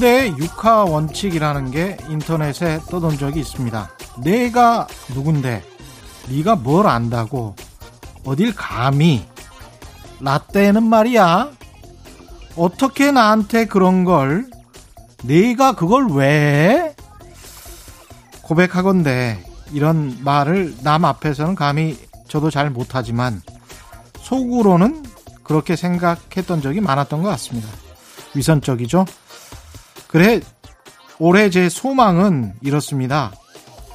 꼰대 육하 원칙이라는 게 인터넷에 떠돈 적이 있습니다. 내가 누군데 네가 뭘 안다고 어딜 감히 라떼는 말이야 어떻게 나한테 그런 걸 네가 그걸 왜 고백하건대 이런 말을 남 앞에서는 감히 저도 잘 못하지만 속으로는 그렇게 생각했던 적이 많았던 것 같습니다. 위선적이죠. 그래 올해 제 소망은 이렇습니다.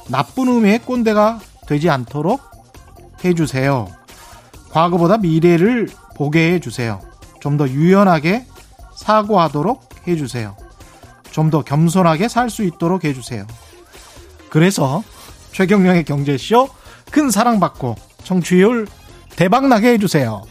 나쁜 의미의 꼰대가 되지 않도록 해주세요. 과거보다 미래를 보게 해주세요. 좀 더 유연하게 사고하도록 해주세요. 좀 더 겸손하게 살 수 있도록 해주세요. 그래서 최경령의 경제쇼 큰 사랑받고 청취율 대박나게 해주세요.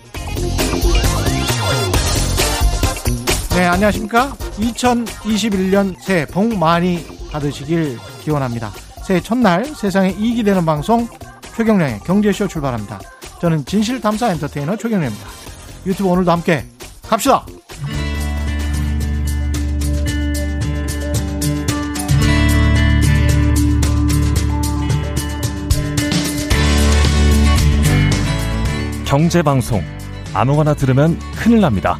네, 안녕하십니까? 2021년 새해 복 많이 받으시길 기원합니다. 새해 첫날 세상에 이익이 되는 방송 최경령의 경제쇼 출발합니다. 저는 진실탐사 엔터테이너 최경령입니다. 유튜브 오늘도 함께 갑시다! 경제방송 아무거나 들으면 큰일 납니다.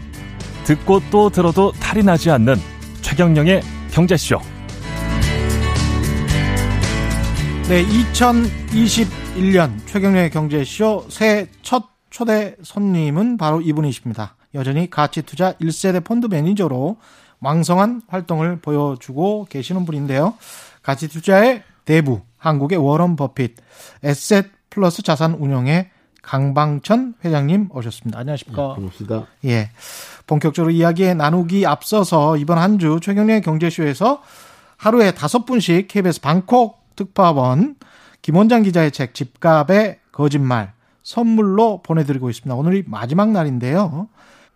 듣고 또 들어도 탈이 나지 않는 최경령의 경제쇼. 네, 2021년 최경련의 경제쇼 새해 첫 초대 손님은 바로 이분이십니다. 여전히 가치투자 1세대 펀드 매니저로 왕성한 활동을 보여주고 계시는 분인데요. 가치투자의 대부, 한국의 워런 버핏, 에셋 플러스 자산 운용의 강방천 회장님 오셨습니다. 안녕하십니까? 네, 반갑습니다. 예. 본격적으로 이야기 나누기 앞서서 이번 한 주 최경련의 경제쇼에서 하루에 다섯 분씩 KBS 방콕 특파원 김원장 기자의 책 집값의 거짓말 선물로 보내드리고 있습니다. 오늘이 마지막 날인데요.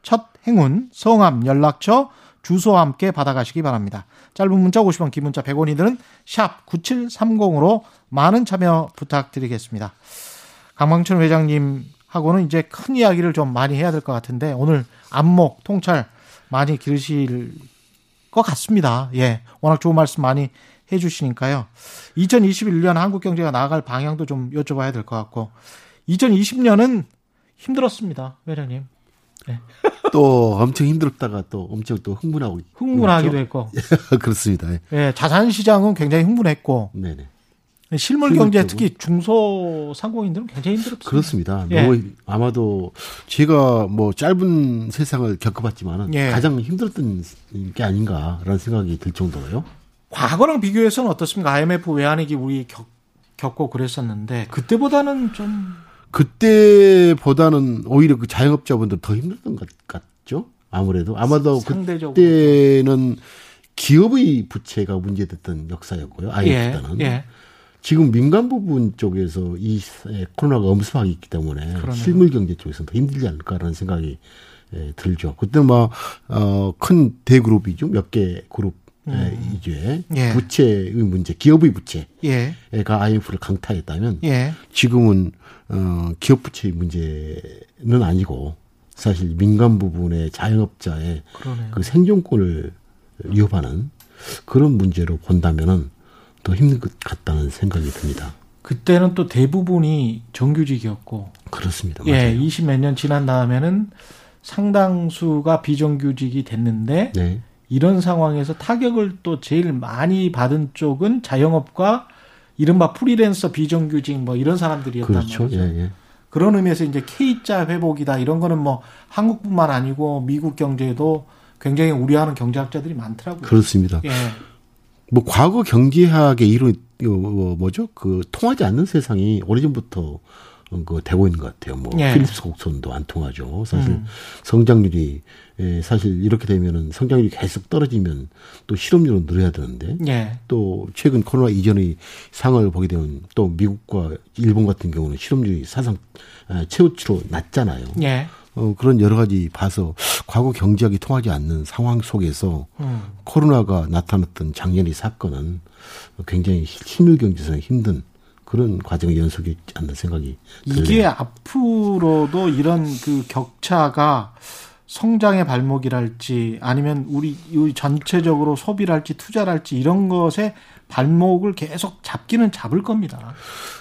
첫 행운, 성함, 연락처, 주소와 함께 받아가시기 바랍니다. 짧은 문자 50원, 긴 문자 100원이 드는 샵 9730으로 많은 참여 부탁드리겠습니다. 강광천 회장님하고는 이제 큰 이야기를 좀 많이 해야 될 것 같은데 오늘 안목, 통찰 많이 기르실 것 같습니다. 예. 워낙 좋은 말씀 많이 해 주시니까요. 2021년 한국 경제가 나아갈 방향도 좀 여쭤봐야 될 것 같고 2020년은 힘들었습니다. 회장님. 네. 또 엄청 힘들었다가 또 엄청 또 흥분하고 흥분하기도 했고 그렇습니다. 예. 예, 자산 시장은 굉장히 흥분했고 네네. 실물 경제 특히 중소 상공인들은 굉장히 힘들었습니다. 그렇습니다. 예. 너무 아마도 제가 뭐 짧은 세상을 겪어봤지만은 예. 가장 힘들었던 게 아닌가라는 생각이 들 정도로요. 과거랑 비교해서는 어떻습니까? IMF 외환위기 우리 겪, 겪고 그랬었는데 그때보다는 좀 그때보다는 오히려 그 자영업자분들 더 힘들었던 것 같죠. 아무래도 아마도 상대적으로. 그때는 기업의 부채가 문제됐던 역사였고요. IMF보다는. 예, 예. 지금 민간 부분 쪽에서 이 코로나가 엄습하기 있기 때문에 그러네요. 실물 경제 쪽에서는 더 힘들지 않을까라는 생각이 예, 들죠. 그때 뭐, 어, 큰 대그룹이죠. 몇 개 그룹 음. 이제 예. 부채의 문제, 기업의 부채가 예. IMF를 강타했다면 예. 지금은 어, 기업 부채의 문제는 아니고 사실 민간 부분의 자영업자의 그러네요. 그 생존권을 위협하는 그런 문제로 본다면은 더 힘든 것 같다는 생각이 듭니다. 그때는 또 대부분이 정규직이었고 그렇습니다. 예, 맞아요. 예, 20 몇 년 지난 다음에는 상당수가 비정규직이 됐는데 네. 이런 상황에서 타격을 또 제일 많이 받은 쪽은 자영업과 이른바 프리랜서 비정규직 뭐 이런 사람들이었단 그렇죠. 말이죠. 예, 예. 그런 의미에서 이제 K자 회복이다 이런 거는 뭐 한국뿐만 아니고 미국 경제도 굉장히 우려하는 경제학자들이 많더라고요. 그렇습니다. 예. 뭐 과거 경제학의 이론 뭐 뭐죠? 그 통하지 않는 세상이 오래전부터 그 되고 있는 것 같아요. 뭐 예. 필립스 곡선도 안 통하죠. 사실 음. 성장률이 예, 사실 이렇게 되면은 성장률이 계속 떨어지면 또 실업률은 늘어야 되는데 예. 또 최근 코로나 이전의 상황을 보게 되면 또 미국과 일본 같은 경우는 실업률이 사상 아, 최고치로 낮잖아요. 예. 어, 그런 여러 가지 봐서 과거 경제학이 통하지 않는 상황 속에서 음. 코로나가 나타났던 작년의 사건은 굉장히 실물 경제상 힘든 그런 과정의 연속이 않는 생각이 이게 들려요. 앞으로도 이런 그 격차가 성장의 발목이랄지 아니면 우리 전체적으로 소비랄지 투자랄지 이런 것에 발목을 계속 잡기는 잡을 겁니다.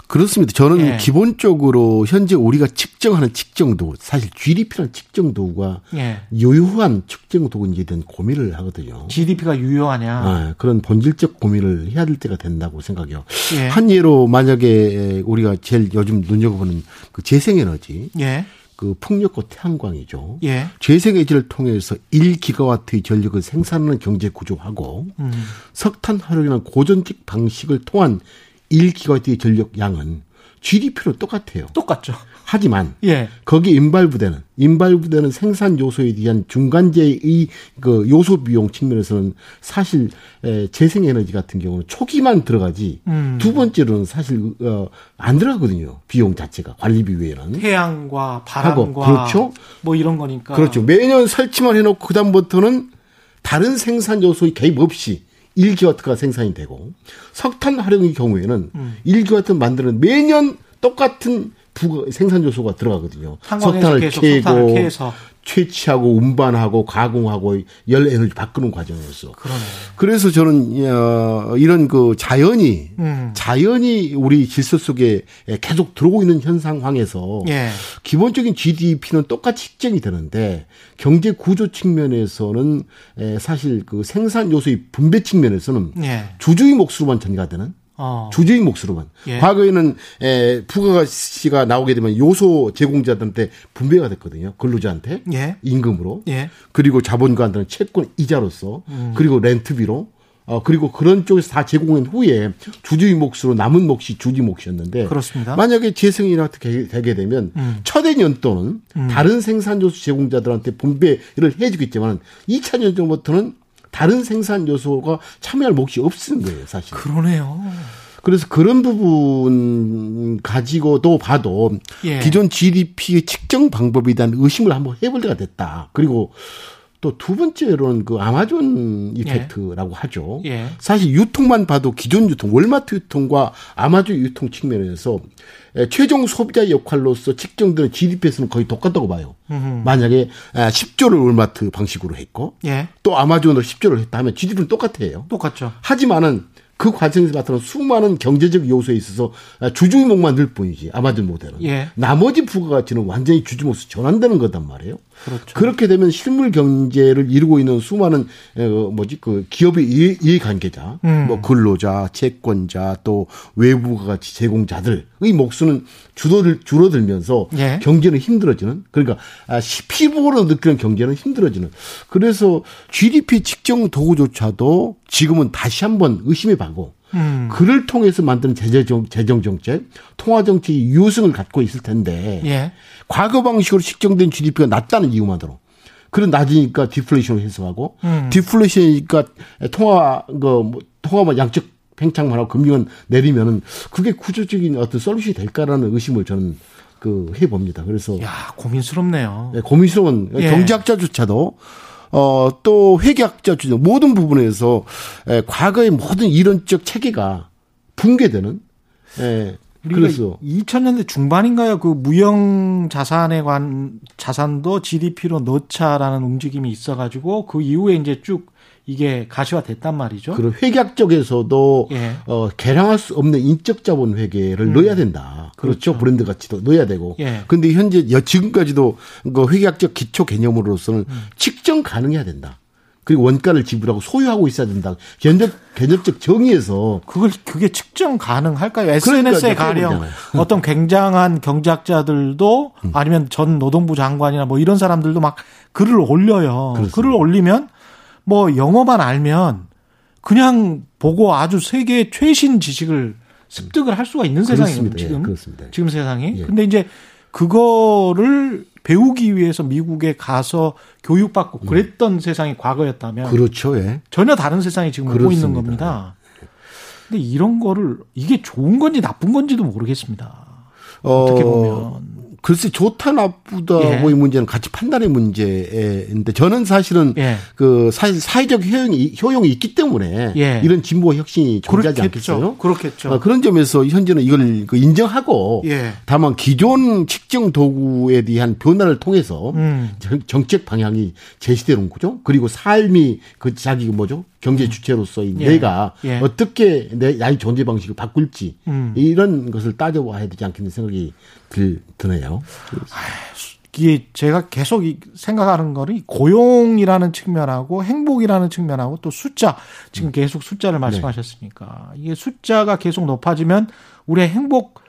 그렇습니다. 저는 예. 기본적으로 현재 우리가 측정하는 측정도 사실 GDP라는 측정도가 예. 유효한 측정도인지에 대한 고민을 하거든요. GDP가 유효하냐? 네, 그런 본질적 고민을 해야 될 때가 된다고 생각해요. 예. 한 예로 만약에 우리가 제일 요즘 눈여겨보는 그 재생에너지. 예. 그 풍력과 태양광이죠. 예. 재생에너지를 통해서 1기가와트의 전력을 생산하는 경제 구조하고 음. 석탄 활용이나 고전적 방식을 통한 1기가와트의 전력 양은 GDP로 똑같아요. 똑같죠. 하지만 예. 거기 인발 부대는 인발 부대는 생산 요소에 대한 중간재의 그 요소 비용 측면에서는 사실 재생 에너지 같은 경우는 초기만 들어가지 음. 두 번째로는 사실 어 안 들어가거든요. 비용 자체가 관리비 외에는 태양과 바람과 그렇죠. 뭐 이런 거니까 그렇죠. 매년 설치만 해놓고 그다음부터는 다른 생산 요소의 개입 없이 1기와트가 생산이 되고 석탄 활용의 경우에는 음. 1기와트 만드는 매년 똑같은 부 생산 요소가 들어가거든요. 석탄을 캐고 채취하고 운반하고 가공하고 열 에너지 바꾸는 과정이었어. 그러네. 그래서 저는 어, 이런 그 자연이 음. 자연이 우리 질서 속에 계속 들어오고 있는 현상황에서 예. 기본적인 GDP는 똑같이 측정이 되는데 경제 구조 측면에서는 사실 그 생산 요소의 분배 측면에서는 예. 주주의 몫으로만 전가되는 어. 주주의 몫으로만. 예. 과거에는 에, 부가가치가 나오게 되면 요소 제공자들한테 분배가 됐거든요. 근로자한테 예. 임금으로. 예. 그리고 자본가한테는 채권 이자로서 음. 그리고 렌트비로 어, 그리고 그런 쪽에서 다 제공한 후에 주주의 몫으로 남은 몫이 주주 몫이었는데. 그렇습니다. 만약에 재생이 이렇게 되게 되면 음. 첫해 년도는 음. 다른 생산요소 제공자들한테 분배를 해주겠지만 2차 년도부터는 다른 생산 요소가 참여할 몫이 없는 거예요, 사실. 그러네요. 그래서 그런 부분 가지고도 봐도 예. 기존 GDP의 측정 방법에 대한 의심을 한번 해볼 때가 됐다. 그리고 또 두 번째로는 그 아마존 이펙트라고 예. 하죠. 예. 사실 유통만 봐도 기존 유통, 월마트 유통과 아마존 유통 측면에서 최종 소비자 역할로서 측정되는 GDP에서는 거의 똑같다고 봐요. 음흠. 만약에 10조를 월마트 방식으로 했고 예. 또 아마존으로 10조를 했다 하면 GDP는 똑같아요. 똑같죠. 하지만은 그 과정에서 나타난 수많은 경제적 요소에 있어서 주주목만 늘 뿐이지 아마존 모델은 예. 나머지 부가가치는 완전히 주주목으로 전환되는 거단 말이에요. 그렇죠. 그렇게 되면 실물 경제를 이루고 있는 수많은 어, 뭐지 그 기업의 이해, 관계자, 음. 뭐 근로자, 채권자, 또 외부 가치 제공자들의 목수는 줄어들 줄어들면서 예. 경제는 힘들어지는 그러니까 아, 피부로 느끼는 경제는 힘들어지는 그래서 GDP 측정 도구조차도 지금은 다시 한번 의심해 봐고 음. 그를 통해서 만드는 재정, 재정 정책, 통화 정책이 유효성을 갖고 있을 텐데 예. 과거 방식으로 측정된 GDP가 낮다는 이유만으로 그런 낮으니까 디플레이션을 해석하고 음. 디플레이션이니까 통화 그 뭐, 통화만 양적 팽창만 하고 금리만 내리면은 그게 구조적인 어떤 솔루션이 될까라는 의심을 저는 그 해봅니다. 그래서 야 고민스럽네요. 네, 고민스러운 예. 경제학자조차도 어, 또 회계학자 주장 모든 부분에서 에, 과거의 모든 이론적 체계가 붕괴되는 에, 그래서 2000년대 중반인가요? 그 무형 자산에 관 자산도 GDP로 넣자라는 움직임이 있어가지고 그 이후에 이제 쭉 이게 가시화됐단 말이죠. 그리고 회계학 쪽에서도 예. 어, 개량할 수 없는 인적 자본 회계를 음. 넣어야 된다. 그렇죠. 그렇죠. 브랜드 가치도 넣어야 되고. 예. 근데 현재 지금까지도 그 회계학적 기초 개념으로서는 음. 측정 가능해야 된다. 그리고 원가를 지불하고 소유하고 있어야 된다. 견적 개념적 정의에서 그걸 그게 측정 가능할까요? SNS에 가령 어떤 굉장한 경제학자들도 음. 아니면 전 노동부 장관이나 뭐 이런 사람들도 막 글을 올려요. 그렇습니다. 글을 올리면 뭐 영어만 알면 그냥 보고 아주 세계 최신 지식을 습득을 할 수가 있는 세상이에요. 지금. 예, 지금 세상이. 예. 근데 이제 그거를 배우기 위해서 미국에 가서 교육받고 음. 그랬던 음. 세상이 과거였다면 그렇죠. 예. 전혀 다른 세상이 지금 그렇습니다. 오고 있는 겁니다. 근데 이런 거를 이게 좋은 건지 나쁜 건지도 모르겠습니다. 어, 어떻게 보면 글쎄 좋다 나쁘다고의 예. 문제는 같이 판단의 문제인데 저는 사실은 예. 그 사실 사회적 효용이 효용이 있기 때문에 예. 이런 진보 혁신이 존재하지 그렇겠죠. 않겠어요? 그렇겠죠. 어, 그런 점에서 현재는 이걸 그 인정하고 예. 다만 기존 측정 도구에 대한 변화를 통해서 음. 정책 방향이 제시되는 거죠. 그리고 삶이 그 자기 뭐죠? 경제 음. 주체로서의 예. 내가 예. 어떻게 내 나의 존재 방식을 바꿀지 음. 이런 것을 따져봐야 되지 않겠는 생각이 들, 드네요. 이게 제가 계속 생각하는 거는 고용이라는 측면하고 행복이라는 측면하고 또 숫자 지금 음. 계속 숫자를 네. 말씀하셨으니까 이게 숫자가 계속 높아지면 우리의 행복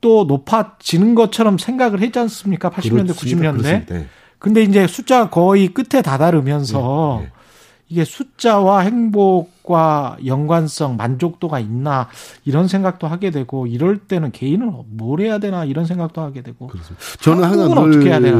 또 높아지는 것처럼 생각을 했지 않습니까? 80년대, 그렇습니다. 90년대. 그렇습니다. 네. 근데 이제 숫자가 거의 끝에 다다르면서 네. 네. 이게 숫자와 행복과 연관성, 만족도가 있나 이런 생각도 하게 되고 이럴 때는 개인은 뭘 해야 되나 이런 생각도 하게 되고. 그렇습니다. 저는 항상 늘, 어떻게 해야 되나?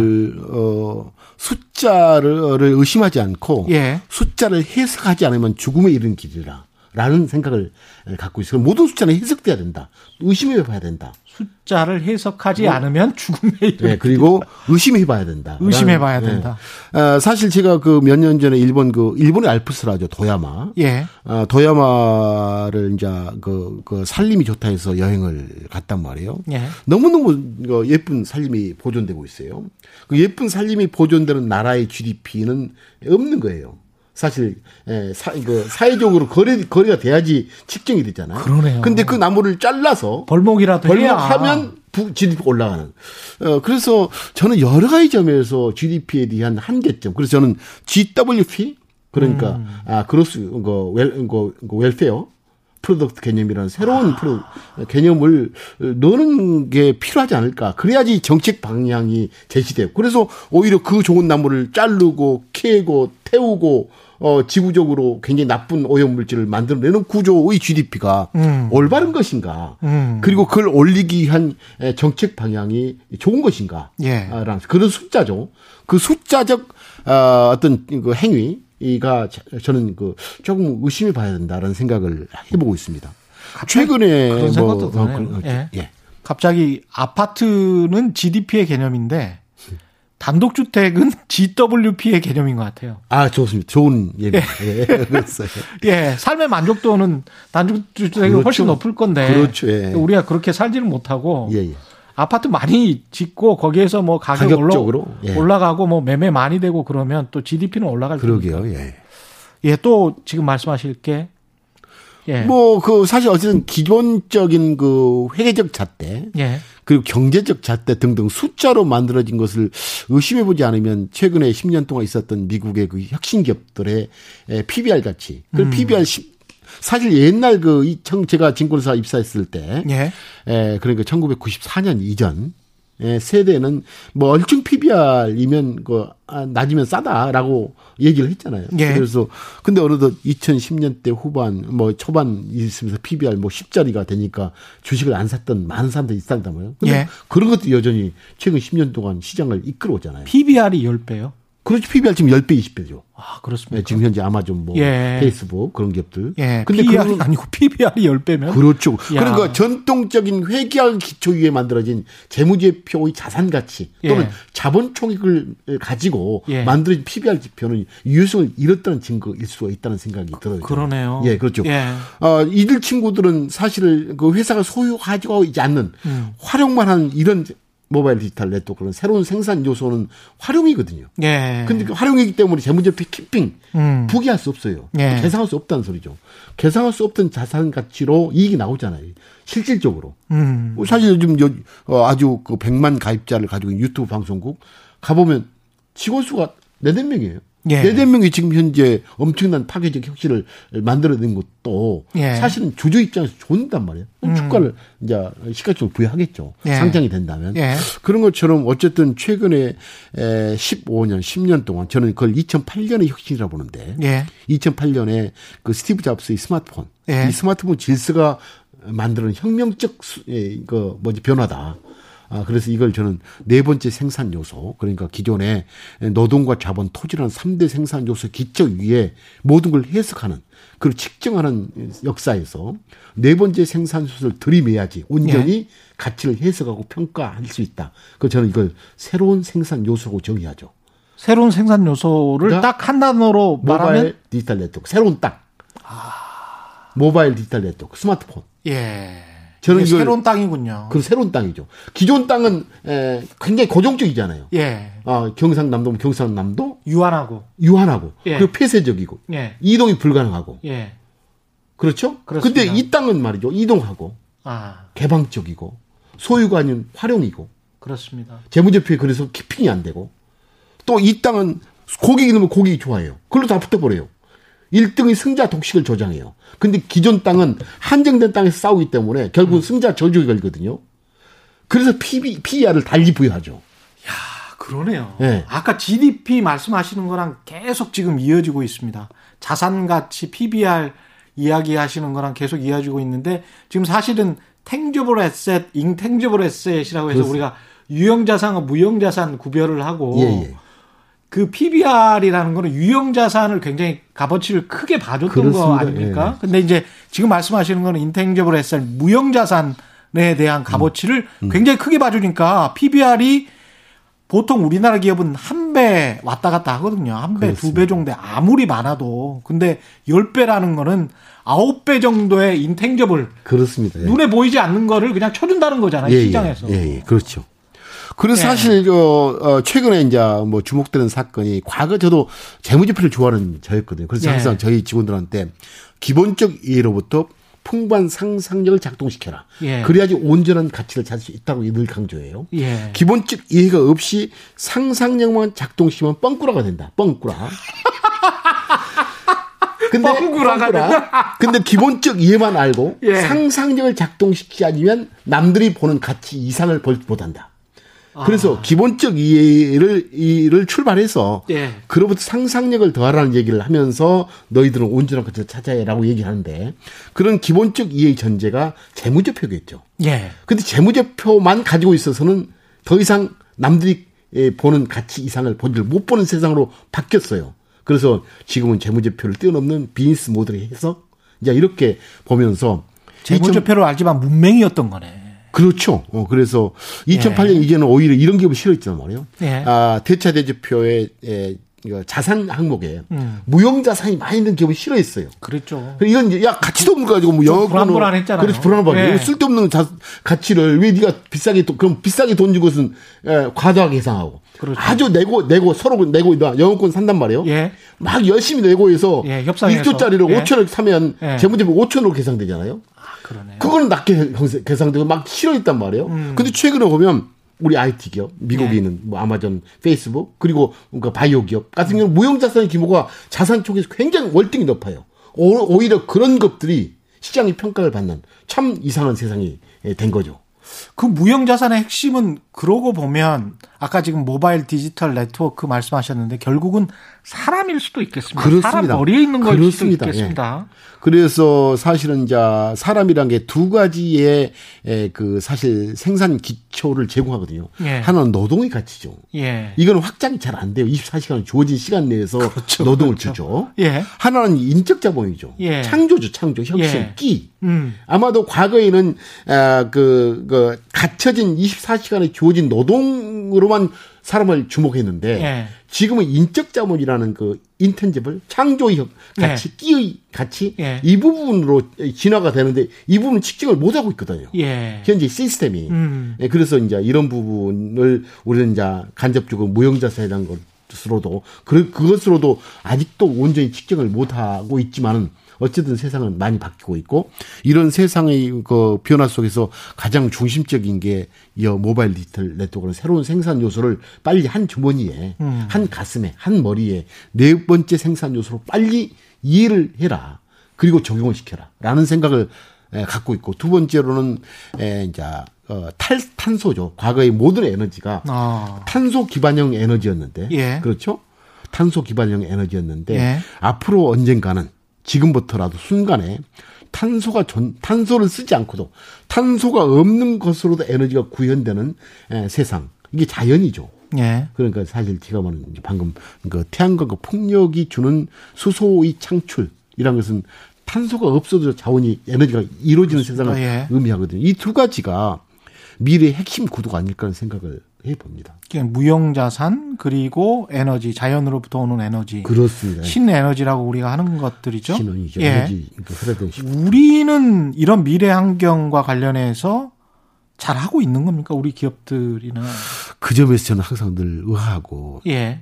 어, 숫자를 의심하지 않고 예. 숫자를 해석하지 않으면 죽음에 이른 길이라. 라는 생각을 갖고 있어요. 모든 숫자는 해석돼야 된다. 의심해 봐야 된다. 숫자를 해석하지 어? 않으면 죽음에 이르 네, 그리고 의심해 봐야 된다. 의심해 봐야 네. 된다. 어, 사실 제가 그 몇 년 전에 일본 그 일본의 알프스라죠. 도야마. 예. 어, 도야마를 이제 그, 그 살림이 좋다 해서 여행을 갔단 말이에요. 예. 너무너무 그 예쁜 살림이 보존되고 있어요. 그 예쁜 살림이 보존되는 나라의 GDP는 없는 거예요. 사실 예, 사, 그 사회적으로 거래 거래가 돼야지 측정이 되잖아요. 그러네요. 근데 그 나무를 잘라서 벌목이라도 벌목하면 GDP 가 올라가는. 어 그래서 저는 여러 가지 점에서 GDP에 대한 한계점. 그래서 저는 GWP 그러니까 음. 아 gross 그 wel 그 welfare product 개념이라는 새로운 아. 프로 개념을 넣는 게 필요하지 않을까. 그래야지 정책 방향이 제시되고. 그래서 오히려 그 좋은 나무를 자르고 캐고 태우고 어, 지구적으로 굉장히 나쁜 오염물질을 만들어내는 구조의 GDP가 음. 올바른 것인가. 음. 그리고 그걸 올리기 위한 정책 방향이 좋은 것인가. 예. 라는 그런 숫자죠. 그 숫자적 어, 어떤 그 행위가 저는 그 조금 의심해 봐야 된다라는 생각을 해보고 있습니다. 최근에 그런 생각도 뭐, 어, 그, 예. 예. 갑자기 아파트는 GDP의 개념인데 단독주택은 GWP의 개념인 것 같아요. 아, 좋습니다. 좋은 예비. 예. 예, 그랬어요. 예, 삶의 만족도는 단독주택이 그렇죠. 훨씬 높을 건데. 그렇죠. 예. 우리가 그렇게 살지는 못하고. 예, 예. 아파트 많이 짓고 거기에서 뭐 가격 올라, 예. 올라가고 뭐 매매 많이 되고 그러면 또 GDP는 올라갈 그러게요. 테니까. 예. 예, 또 지금 말씀하실 게 예. 뭐그 사실 어쨌든 기본적인 그 회계적 잣대 예. 그리고 경제적 잣대 등등 숫자로 만들어진 것을 의심해 보지 않으면 최근에 10년 동안 있었던 미국의 그 혁신 기업들의 PBR 가치 그 음. PBR 10 사실 옛날 그 제가 증권사 입사했을 때, 예. 에, 그러니까 1994년 이전 예, 세대는 뭐 얼증 PBR이면 그 아, 낮으면 싸다라고 얘기를 했잖아요. 예. 그래서 근데 어느덧 2010년대 후반 뭐 초반 있으면서 PBR 뭐 10짜리가 되니까 주식을 안 샀던 많은 사람들이 있었다고요. 근데 예. 그런 것도 여전히 최근 10년 동안 시장을 이끌어오잖아요. PBR이 10배요? 그렇죠. PBR 지금 10배, 20배죠. 아, 그렇습니다. 네, 지금 현재 아마존 뭐 예. 페이스북 그런 기업들. 예. 근데 PBR이 그건 아니고 PBR이 10배면 그렇죠. 야. 그러니까 전통적인 회계학 기초 위에 만들어진 재무제표의 자산 가치 또는 예. 자본 총액을 가지고 예. 만들어진 PBR 지표는 유효성을 잃었다는 증거일 수가 있다는 생각이 들어요. 그러네요. 예, 그렇죠. 예. 어, 이들 친구들은 사실 그 회사가 소유하지 있지 않는 음. 활용만 하는 이런 모바일 디지털 네트워크는 새로운 생산 요소는 활용이거든요. 예. 근데 그 활용이기 때문에 재무제표 keeping 음. 부기할 수 없어요. 예. 계산할 수 없다는 소리죠. 계산할 수 없던 자산 가치로 이익이 나오잖아요. 실질적으로. 음. 사실 요즘 어, 아주 그 100만 가입자를 가지고 있는 유튜브 방송국 가보면 직원 수가 네댓 명이에요. 예. 네댓 명이 지금 현재 엄청난 파괴적 혁신을 만들어낸 것도 예. 사실은 주주 입장에서 좋은단 말이에요. 음. 주가를 이제 시가적으로 부여하겠죠. 예. 상장이 된다면. 예. 그런 것처럼 어쨌든 최근에 15년, 10년 동안 저는 그걸 2008년의 혁신이라고 보는데 2008년에 그 스티브 잡스의 스마트폰. 예. 이 스마트폰 질서가 만드는 혁명적 그 뭐지 변화다. 아, 그래서 이걸 저는 네 번째 생산 요소, 그러니까 기존의 노동과 자본, 토지라는 3대 생산 요소 기초 위에 모든 걸 해석하는, 그리고 측정하는 역사에서 네 번째 생산 요소를 들이매야지 온전히 예. 가치를 해석하고 평가할 수 있다. 그 저는 이걸 새로운 생산 요소로 정의하죠. 새로운 생산 요소를 그러니까 딱한 단어로 말하면 모바일 디지털 네트워크 새로운 땅. 아... 모바일 디지털 네트워크 스마트폰. 예. 저는 이걸 새로운 땅이군요. 그 새로운 땅이죠. 기존 땅은 에, 굉장히 고정적이잖아요. 예. 아, 경상남도 경상남도 유한하고 유한하고 예. 그리고 폐쇄적이고 예. 이동이 불가능하고. 예. 그렇죠? 그렇습니다. 근데 이 땅은 말이죠. 이동하고 아. 개방적이고 소유가 아닌 활용이고. 그렇습니다. 재무제표에 그래서 키핑이 안 되고 또 이 땅은 고객이 넣으면 고객이 좋아해요. 그걸로 다 붙어버려요. 1등이 승자 독식을 조장해요. 근데 기존 땅은 한정된 땅에서 싸우기 때문에 결국 은 음. 승자 저주에 걸거든요. 그래서 PB, PER을 달리 부여하죠. 야, 그러네요. 네. 아까 GDP 말씀하시는 거랑 계속 지금 이어지고 있습니다. 자산 가치 PBR 이야기하시는 거랑 계속 이어지고 있는데 지금 사실은 탱저블 에셋, 잉탱저블 에셋이라고 해서 그렇습니다. 우리가 유형 자산과 무형 자산 구별을 하고 예, 예. 그 PBR이라는 거는 유형 자산을 굉장히 값어치를 크게 봐줬던 그렇습니다. 거 아닙니까? 예. 근데 이제 지금 말씀하시는 거는 인텐저블 에셋, 무형 자산에 대한 음. 값어치를 음. 음. 굉장히 크게 봐주니까 PBR이 보통 우리나라 기업은 한 배 왔다 갔다 하거든요. 한 배, 두 배 정도 아무리 많아도. 근데 10배라는 거는 아홉 배 정도의 인텐저블. 그렇습니다. 예. 눈에 보이지 않는 거를 그냥 쳐준다는 거잖아요. 예, 예. 시장에서. 예, 예, 그렇죠. 그래서 네. 사실 저 어, 최근에 이제 뭐 주목되는 사건이 과거 저도 재무제표를 좋아하는 저였거든요. 그래서 네. 항상 저희 직원들한테 기본적 이해로부터 풍부한 상상력을 작동시켜라. 예. 그래야지 온전한 가치를 찾을 수 있다고 늘 강조해요. 예. 기본적 이해가 없이 상상력만 작동시키면 뻥꾸라가 된다. 뻥꾸라. 근데 뻥꾸라가 된다. 근데 기본적 이해만 알고 예. 상상력을 작동시키지 않으면 남들이 보는 가치 이상을 볼 못한다. 그래서 아. 기본적 이해를 이를 출발해서 예. 그로부터 상상력을 더하라는 얘기를 하면서 너희들은 온전한 것을 찾아야라고 얘기하는데 그런 기본적 이해의 전제가 재무제표겠죠. 예. 근데 재무제표만 가지고 있어서는 더 이상 남들이 보는 가치 이상을 본줄 못 보는 세상으로 바뀌었어요. 그래서 지금은 재무제표를 뛰어넘는 비즈니스 모델을 해서 이제 이렇게 보면서 재무제표를 알지만 문맹이었던 거네. 그렇죠. 어, 그래서 2008년 예. 이제는 오히려 이런 기업을 싫어했단 말이에요. 예. 아, 대차 대조표의 예, 자산 항목에 음. 무형 자산이 많이 있는 기업을 싫어했어요. 그렇죠. 이건 이제 야 가치도 없는 거 가지고 뭐 영어 불안불안했잖아요. 그렇죠 불안불안. 예. 쓸데없는 자, 가치를 왜 네가 비싸게 또 그럼 비싸게 돈 주고선 예, 과도하게 계상하고 그렇죠. 아주 내고 내고 서로 내고 영어권 산단 말이에요. 예. 막 열심히 내고 해서 예, 협상해서 1조짜리를 예. 5천을 사면 예. 재무제표 5천으로 계상되잖아요. 그러네요. 그거는 낮게 계상되고 막 싫어했단 말이에요. 음. 근데 최근에 보면 우리 IT 기업, 미국에 네. 있는 뭐 아마존, 페이스북, 그리고 그 바이오 기업 같은 경우는 무형 자산의 규모가 자산 쪽에서 굉장히 월등히 높아요. 오히려 그런 것들이 시장의 평가를 받는 참 이상한 세상이 된 거죠. 그 무형 자산의 핵심은 그러고 보면 아까 지금 모바일 디지털 네트워크 말씀하셨는데 결국은 사람일 수도 있겠습니다. 그렇습니다. 사람 머리에 있는 걸 수도 있겠습니다. 예. 그래서 사실은 이제 사람이란 게 두 가지의 그 사실 생산 기초를 제공하거든요. 예. 하나는 노동의 가치죠. 예. 이거는 확장이 잘 안 돼요. 24시간 주어진 시간 내에서 그렇죠. 노동을 그렇죠. 주죠. 예. 하나는 인적 자본이죠. 예. 창조죠, 창조, 혁신, 예. 끼. 음. 아마도 과거에는 아, 그, 그 갇혀진 24시간에 주어진 노동으로만 사람을 주목했는데 예. 지금은 인적 자본이라는 그 인텐지블 창조의 가치, 예. 끼의 가치 예. 이 부분으로 진화가 되는데 이 부분 측정을 못 하고 있거든요. 예. 현재 시스템이 음. 예, 그래서 이제 이런 부분을 우리는 이제 간접적으로 무형자산이라는 것으로도 그 그것으로도 아직도 온전히 측정을 못 하고 있지만은 어쨌든 세상은 많이 바뀌고 있고 이런 세상의 그 변화 속에서 가장 중심적인 게 이 모바일 디지털 네트워크는 새로운 생산 요소를 빨리 한 주머니에 음. 한 가슴에 한 머리에 네 번째 생산 요소로 빨리 이해를 해라. 그리고 적용을 시켜라라는 생각을 갖고 있고 두 번째로는 에 이제 어, 탈 탄소죠. 과거의 모든 에너지가 아. 탄소 기반형 에너지였는데 예. 그렇죠? 탄소 기반형 에너지였는데 예. 앞으로 언젠가는 지금부터라도 순간에 탄소가 전, 탄소를 쓰지 않고도 탄소가 없는 것으로도 에너지가 구현되는 에, 세상. 이게 자연이죠. 예. 그러니까 사실 제가 말하는 방금 그 태양광과 폭력이 주는 수소의 창출이란 것은 탄소가 없어도 자원이 에너지가 이루어지는 그렇습니다. 세상을 예. 의미하거든요. 이 두 가지가 미래의 핵심 구도가 아닐까 하는 생각을 해봅니다. 무형자산 그리고 에너지 자연으로부터 오는 에너지 그렇습니다. 신에너지라고 우리가 하는 것들이죠. 신원이죠. 예. 에너지 그러니까 우리는 이런 미래 환경과 관련해서 잘 하고 있는 겁니까 우리 기업들이나 그 점에서 저는 항상 늘 의아하고 예.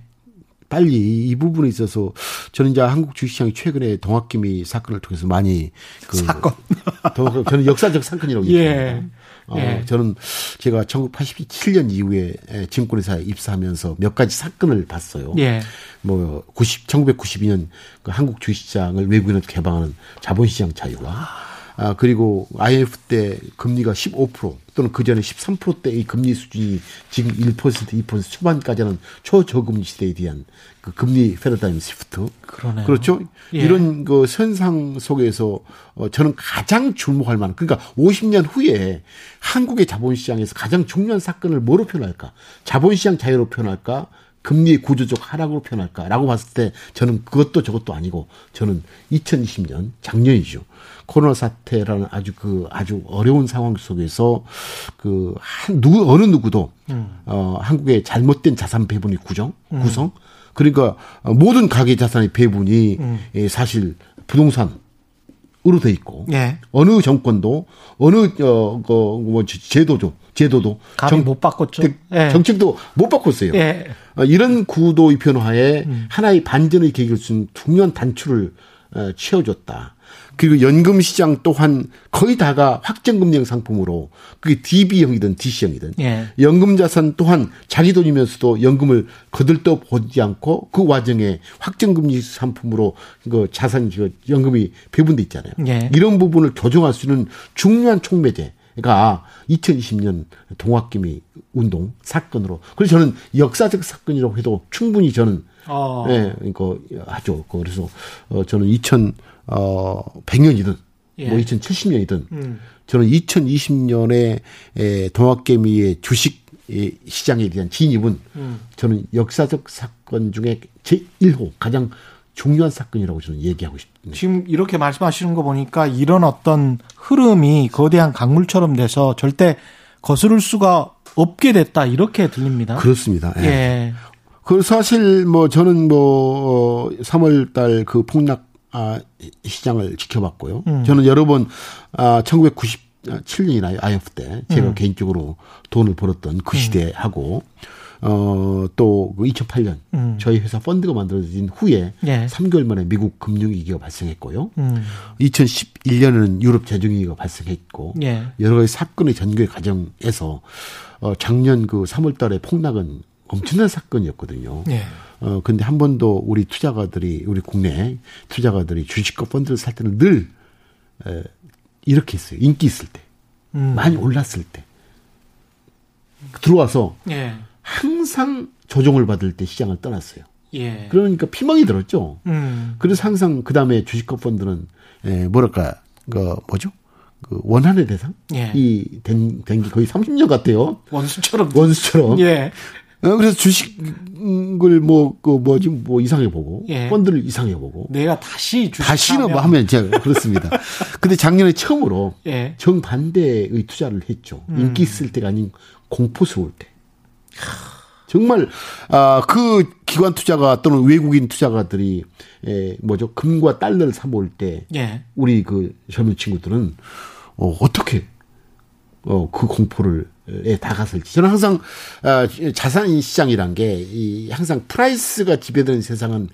빨리 이 부분에 있어서 저는 이제 한국 주식시장이 최근에 동학개미 사건을 통해서 많이 그 사건 저는 역사적 사건이라고 예. 어, 예. 저는 제가 1987년 이후에 증권회사에 입사하면서 몇 가지 사건을 봤어요. 예. 뭐 90, 1992년 그 한국 주식시장을 외국인한테 개방하는 자본시장 자유화. 아, 그리고 IMF 때 금리가 15% 또는 그 전에 13%대 의 금리 수준이 지금 1% 2% 초반까지는 초저금리 시대에 대한 그 금리 패러다임 시프트. 그러네요. 그렇죠. 예. 이런 그 현상 속에서 어 저는 가장 주목할 만한 그러니까 50년 후에 한국의 자본시장에서 가장 중요한 사건을 뭐로 표현할까? 자본시장 자유로 표현할까? 금리 구조적 하락으로 표현할까라고 봤을 때 저는 그것도 저것도 아니고 저는 2020년 작년이죠. 코로나 사태라는 아주 그 아주 어려운 상황 속에서 그 한 누구 어느 누구도 음. 어 한국의 잘못된 자산 배분의 구정 음. 구성 그러니까 모든 가계 자산의 배분이 음. 예, 사실 부동산 으로 돼 있고 예. 어느 정권도 어느 어뭐 제도죠 제도도 정, 못 바꿨죠 예. 정책도 못 바꿨어요 예. 어, 이런 구도의 변화에 음. 하나의 반전의 계기를 준 중요한 단추를 어, 취해줬다 그리고 연금 시장 또한 거의 다가 확정금리형 상품으로 그게 DB형이든 DC형이든 예. 연금 자산 또한 자기 돈이면서도 연금을 거들떠 보지 않고 그 와중에 확정금리 상품으로 그 자산 그 연금이 배분돼 있잖아요. 예. 이런 부분을 조정할 수 있는 중요한 촉매제. 가 2020년 동학개미 운동 사건으로 그래서 저는 역사적 사건이라고 해도 충분히 저는 어. 예, 하죠. 그래서 어 저는 2000 어, 100년이든 예. 뭐 2070년이든 음. 저는 2020년에 에, 동학개미의 주식 시장에 대한 진입은 음. 저는 역사적 사건 중에 제1호 가장 중요한 사건이라고 저는 얘기하고 싶습니다. 지금 이렇게 말씀하시는 거 보니까 이런 어떤 흐름이 거대한 강물처럼 돼서 절대 거스를 수가 없게 됐다 이렇게 들립니다. 그렇습니다. 예. 예. 그 사실 뭐 저는 뭐 3월 어, 달그 폭락 아, 시장을 지켜봤고요. 음. 저는 여러 번 아, 1997년이나 IMF 때 제가 음. 개인적으로 돈을 벌었던 그 음. 시대하고 어, 또 2008년 그 음. 저희 회사 펀드가 만들어진 후에 예. 3개월 만에 미국 금융 위기가 발생했고요. 음. 2011년에는 유럽 재정 위기가 발생했고 예. 여러 가지 사건의 전개 과정에서 어, 작년 그 3월 달에 폭락은 엄청난 사건이었거든요. 예. 어, 근데 한 번도 우리 투자가들이, 우리 국내 투자가들이 주식과 펀드를 살 때는 늘, 에, 이렇게 했어요. 인기 있을 때. 음. 많이 올랐을 때. 들어와서 예. 항상 조정을 받을 때 시장을 떠났어요. 예. 그러니까 피망이 들었죠. 음. 그래서 항상 그 다음에 주식과 펀드는 에, 뭐랄까 그 뭐죠? 그 원한의 대상 예. 이된 된게 거의 30년 같아요. 원수처럼 원수처럼. 예. 어, 그래서 주식을 뭐, 그 뭐지, 뭐 이상해 보고, 예. 펀드를 이상해 보고. 내가 다시 주식 다시는 뭐 하면 제가 그렇습니다. 근데 작년에 처음으로 예. 정반대의 투자를 했죠. 음. 인기 있을 때가 아닌 공포스러울 때. 정말 아 그 기관 투자가 또는 외국인 투자가들이 에 뭐죠 금과 달러를 사 모을 때 예. 우리 그 젊은 친구들은 어 어떻게 어그 공포를 에 다가설지. 저는 항상 아, 자산 시장이란 게 이 항상 price가 지배되는 세상은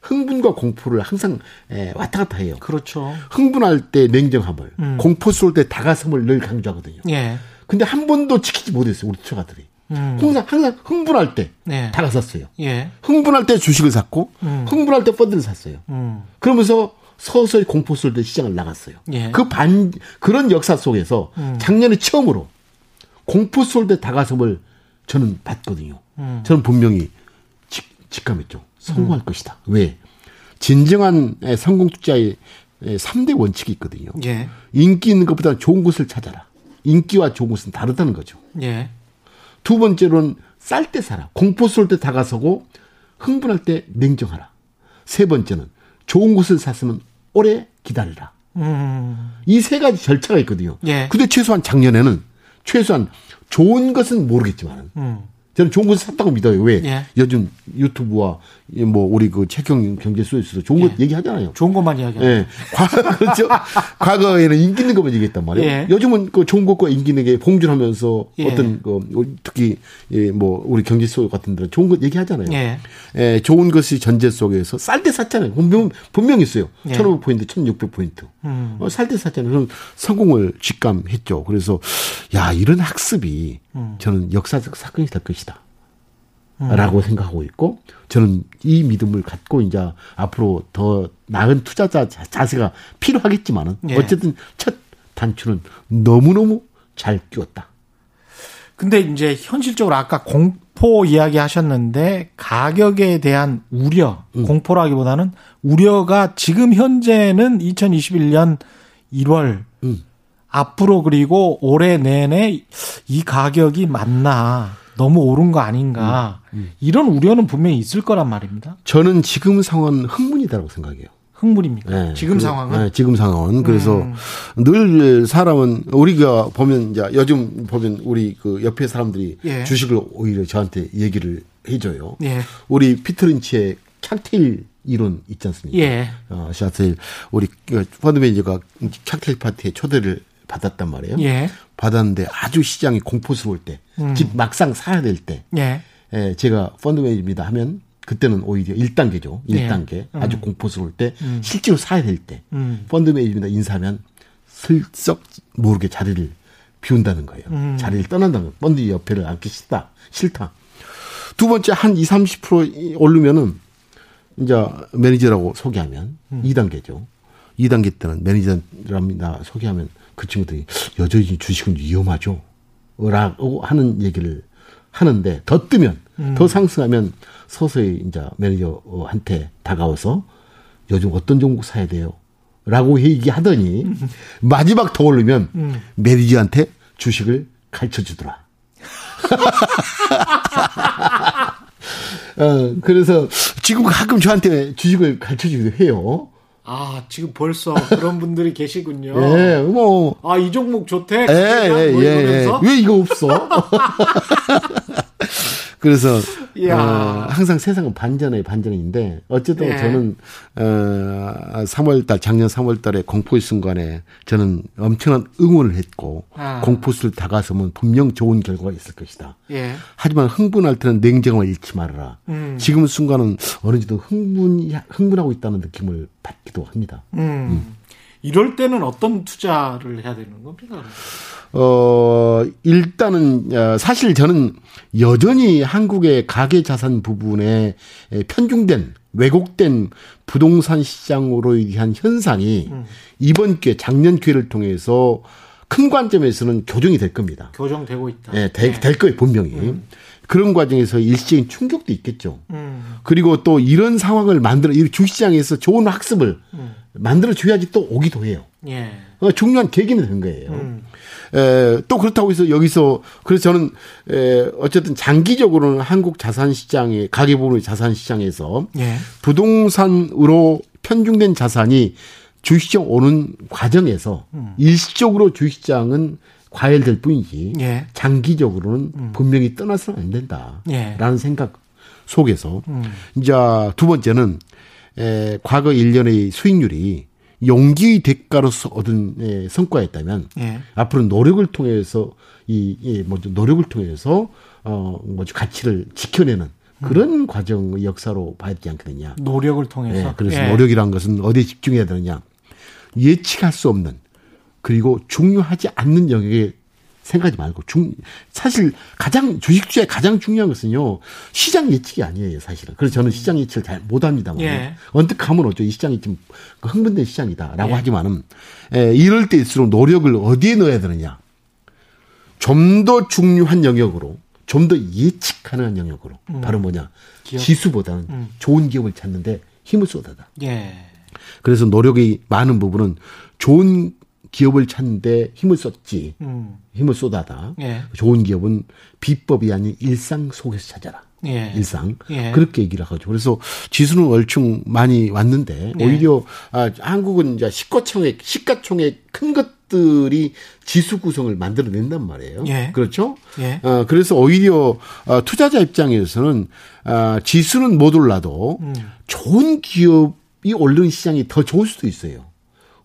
흥분과 공포를 항상 에, 왔다 갔다 해요. 그렇죠. 흥분할 때 냉정함을, 음. 공포스러울 때 다가섬을 늘 강조하거든요. 예. 근데 한 번도 지키지 못했어요, 우리 투자가들이. 음. 항상 항상 흥분할 때 네. 다가섰어요. 예. 흥분할 때 주식을 샀고, 음. 흥분할 때 펀드를 샀어요. 음. 그러면서 서서히 공포스러울 때 시장을 나갔어요. 예. 그 반, 그런 역사 속에서 음. 작년에 처음으로 공포 쏠때 다가섬을 저는 봤거든요. 음. 저는 분명히 직, 직감했죠. 성공할 음. 것이다. 왜? 진정한 성공 투자의 3대 예, 원칙이 있거든요. 예. 인기 있는 것보다 좋은 곳을 찾아라. 인기와 좋은 곳은 다르다는 거죠. 예. 두 번째로는 쌀 때 살아. 공포 쏠 때 다가서고 흥분할 때 냉정하라. 세 번째는 좋은 곳을 샀으면 오래 기다리라. 음. 이세 가지 절차가 있거든요. 예. 근데 최소한 작년에는 최소한 좋은 것은 모르겠지만 음. 저는 좋은 것을 샀다고 믿어요. 왜? 예. 요즘 유튜브와 뭐 우리 그 최경 경제 소에서 좋은 것 예. 얘기하잖아요. 좋은 것만 이야기하죠. 예. 그렇죠. 과거에는 인기 있는 것만 얘기했단 말이에요. 예. 요즘은 그 좋은 것과 인기 있는 게 봉준하면서 예. 어떤 그 특히 예, 뭐 우리 경제 소 같은 데는 좋은 것 얘기하잖아요. 예. 예 좋은 것이 전제 속에서 쌀 때 샀잖아요. 분명 분명 있어요. 예. 1,500포인트, 1,600포인트. 음. 어, 살때 샀잖아요. 그럼 성공을 직감했죠. 그래서 야 이런 학습이 음. 저는 역사적 사건이 될 것이다. 음. 라고 생각하고 있고 저는 이 믿음을 갖고 이제 앞으로 더 나은 투자자 자세가 필요하겠지만은 예. 어쨌든 첫 단추는 너무너무 잘 끼웠다. 근데 이제 현실적으로 아까 공포 이야기 하셨는데 가격에 대한 우려, 음. 공포라기보다는 우려가 지금 현재는 2021년 1월 음. 앞으로 그리고 올해 내내 이 가격이 맞나 너무 오른 거 아닌가 음, 음. 이런 우려는 분명히 있을 거란 말입니다. 저는 지금 상황은 흥분이다라고 생각해요. 흥분입니까? 네, 지금 그, 상황은? 네, 지금 상황은 그래서 음. 늘 사람은 우리가 보면 이제 요즘 보면 우리 그 옆에 사람들이 예. 주식을 오히려 저한테 얘기를 해줘요. 예. 우리 피터 린치의 칵테일 이론 있지 않습니까? 예. 어, 샤텔 우리 그 펀드 매니저가 칵테일 파티에 초대를 받았단 말이에요. 예. 받았는데 아주 시장이 공포스러울 때, 음. 집 막상 사야 될 때, 예. 예, 제가 펀드 매니저입니다 하면 그때는 오히려 1단계죠. 1단계. 예. 음. 아주 공포스러울 때, 음. 실제로 사야 될 때, 음. 펀드 매니저입니다 인사하면 슬쩍 모르게 자리를 비운다는 거예요. 음. 자리를 떠난다는 거예요. 펀드 옆에를 앉기 싫다. 싫다. 두 번째 한 20, 30% 오르면은 이제 매니저라고 소개하면 음. 2단계죠. 2단계 때는 매니저랍니다 소개하면 그 친구들이 여전히 주식은 위험하죠. 라고 하는 얘기를 하는데 더 뜨면 음. 더 상승하면 서서히 이제 매니저한테 다가와서 요즘 어떤 종목 사야 돼요? 라고 얘기하더니 음. 마지막 더 오르면 음. 매니저한테 주식을 가르쳐 주더라. 어, 그래서 지금 가끔 저한테 주식을 가르쳐 주기도 해요. 아, 지금 벌써 그런 분들이 계시군요. 예, 뭐. 아, 이 종목 좋대? 예, 예, 뭐 예, 예. 왜 이거 없어? 그래서 어, 항상 세상은 반전의 반전인데 어쨌든 네. 저는 어 3월달 작년 3월달에 공포의 순간에 저는 엄청난 응원을 했고 아. 공포수를 다가서면 분명 좋은 결과가 있을 것이다. 예. 하지만 흥분할 때는 냉정함을 잃지 말아라. 음. 지금 순간은 어느 정도 흥분 흥분하고 있다는 느낌을 받기도 합니다. 음. 음. 이럴 때는 어떤 투자를 해야 되는 겁니까? 어, 일단은, 어, 사실 저는 여전히 한국의 가계 자산 부분에 편중된, 왜곡된 부동산 시장으로 의한 현상이 음. 이번 기회, 작년 기회를 통해서 큰 관점에서는 교정이 될 겁니다. 교정되고 있다. 네, 될, 네. 될 거예요, 분명히. 음. 그런 과정에서 일시적인 충격도 있겠죠. 음. 그리고 또 이런 상황을 만들어, 이 주시장에서 좋은 학습을 음. 만들어 줘야지 또 오기도 해요. 예. 어, 중요한 계기는 된 거예요. 음. 에, 또 그렇다고 해서 여기서 그래서 저는 에, 어쨌든 장기적으로는 한국 자산 시장의 가계부의 자산 시장에서 예. 부동산으로 편중된 자산이 주식시장 오는 과정에서 음. 일시적으로 주식시장은 과열될 뿐이지 예. 장기적으로는 음. 분명히 떠나서는 안 된다라는 예. 생각 속에서 음. 이제 두 번째는 에, 과거 1년의 수익률이 용기의 대가로서 얻은 예, 성과였다면 예. 앞으로 노력을 통해서 이, 이 뭐죠 노력을 통해서 어 뭐죠 가치를 지켜내는 그런 음. 과정의 역사로 봐야 되지 않겠느냐. 노력을 통해서. 예, 그래서 예. 노력이란 것은 어디에 집중해야 되느냐. 예측할 수 없는 그리고 중요하지 않는 영역에 생각하지 말고 중 사실 가장 주식주의 가장 중요한 것은요 시장 예측이 아니에요 사실은 그래서 저는 시장 예측을 잘 못합니다만 예. 언뜻 가면 어쩌 이 시장이 좀 흥분된 시장이다라고 예. 하지만은 에, 예, 이럴 때일수록 노력을 어디에 넣어야 되느냐 좀 더 중요한 영역으로 좀 더 예측 가능한 영역으로 음. 바로 뭐냐 기업. 지수보다는 음. 좋은 기업을 찾는데 힘을 쏟아다. 예. 그래서 노력이 많은 부분은 좋은 기업을 찾는데 힘을 썼지. 음. 힘을 쏟아다. 예. 좋은 기업은 비법이 아닌 일상 속에서 찾아라. 예. 일상 예. 그렇게 얘기를 하죠. 그래서 지수는 얼충 많이 왔는데 예. 오히려 아, 한국은 이제 시가총액 시가총액 큰 것들이 지수 구성을 만들어낸단 말이에요. 예. 그렇죠? 예. 어, 그래서 오히려 어, 투자자 입장에서는 어, 지수는 못 올라도 음. 좋은 기업이 오르는 시장이 더 좋을 수도 있어요.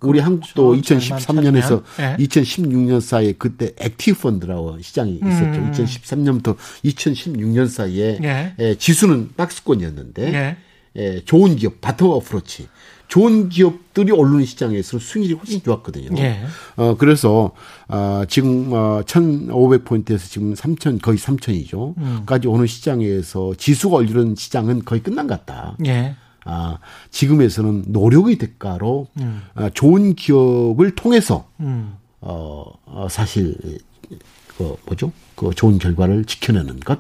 우리 그렇죠. 한국도 2013년에서 네. 2016년 사이에 그때 active 펀드라고 시장이 있었죠. 음. 2013년부터 2016년 사이에 네. 예, 지수는 박스권이었는데 네. 예, 좋은 기업 bottom approach 좋은 기업들이 오르는 시장에서 수익률이 훨씬 좋았거든요. 네. 어, 그래서, 어, 지금, 어, 1,500포인트에서 지금 3,000, 거의 3,000이죠. 음. 까지 오는 시장에서 지수가 오르는 시장은 거의 끝난 것 같다. 네. 아, 지금에서는 노력의 대가로 음. 아, 좋은 기업을 통해서 음. 어, 어 사실 그 뭐죠? 그 좋은 결과를 지켜내는 것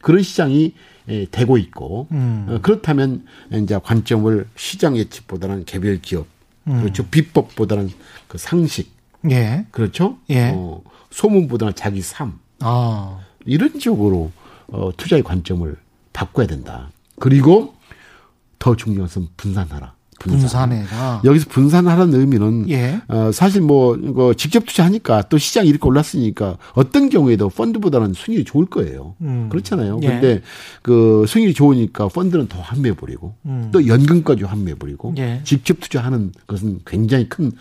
그런 시장이 에, 되고 있고 음. 어, 그렇다면 이제 관점을 시장 예측보다는 개별 기업 음. 그렇죠 비법보다는 그 상식 예. 그렇죠 예. 어, 소문보다는 자기 삶 아. 이런 쪽으로 어, 투자의 관점을 바꿔야 된다. 그리고 더 중요한 것은 분산하라. 분산. 해라 여기서 분산하라는 의미는 예. 어, 사실 뭐 이거 직접 투자하니까 또 시장이 이렇게 올랐으니까 어떤 경우에도 펀드보다는 수익이 좋을 거예요. 음. 그렇잖아요. 예. 근데 그 수익이 좋으니까 펀드는 더 환매해 버리고 음. 또 연금까지 환매해 버리고 예. 직접 투자하는 것은 굉장히 큰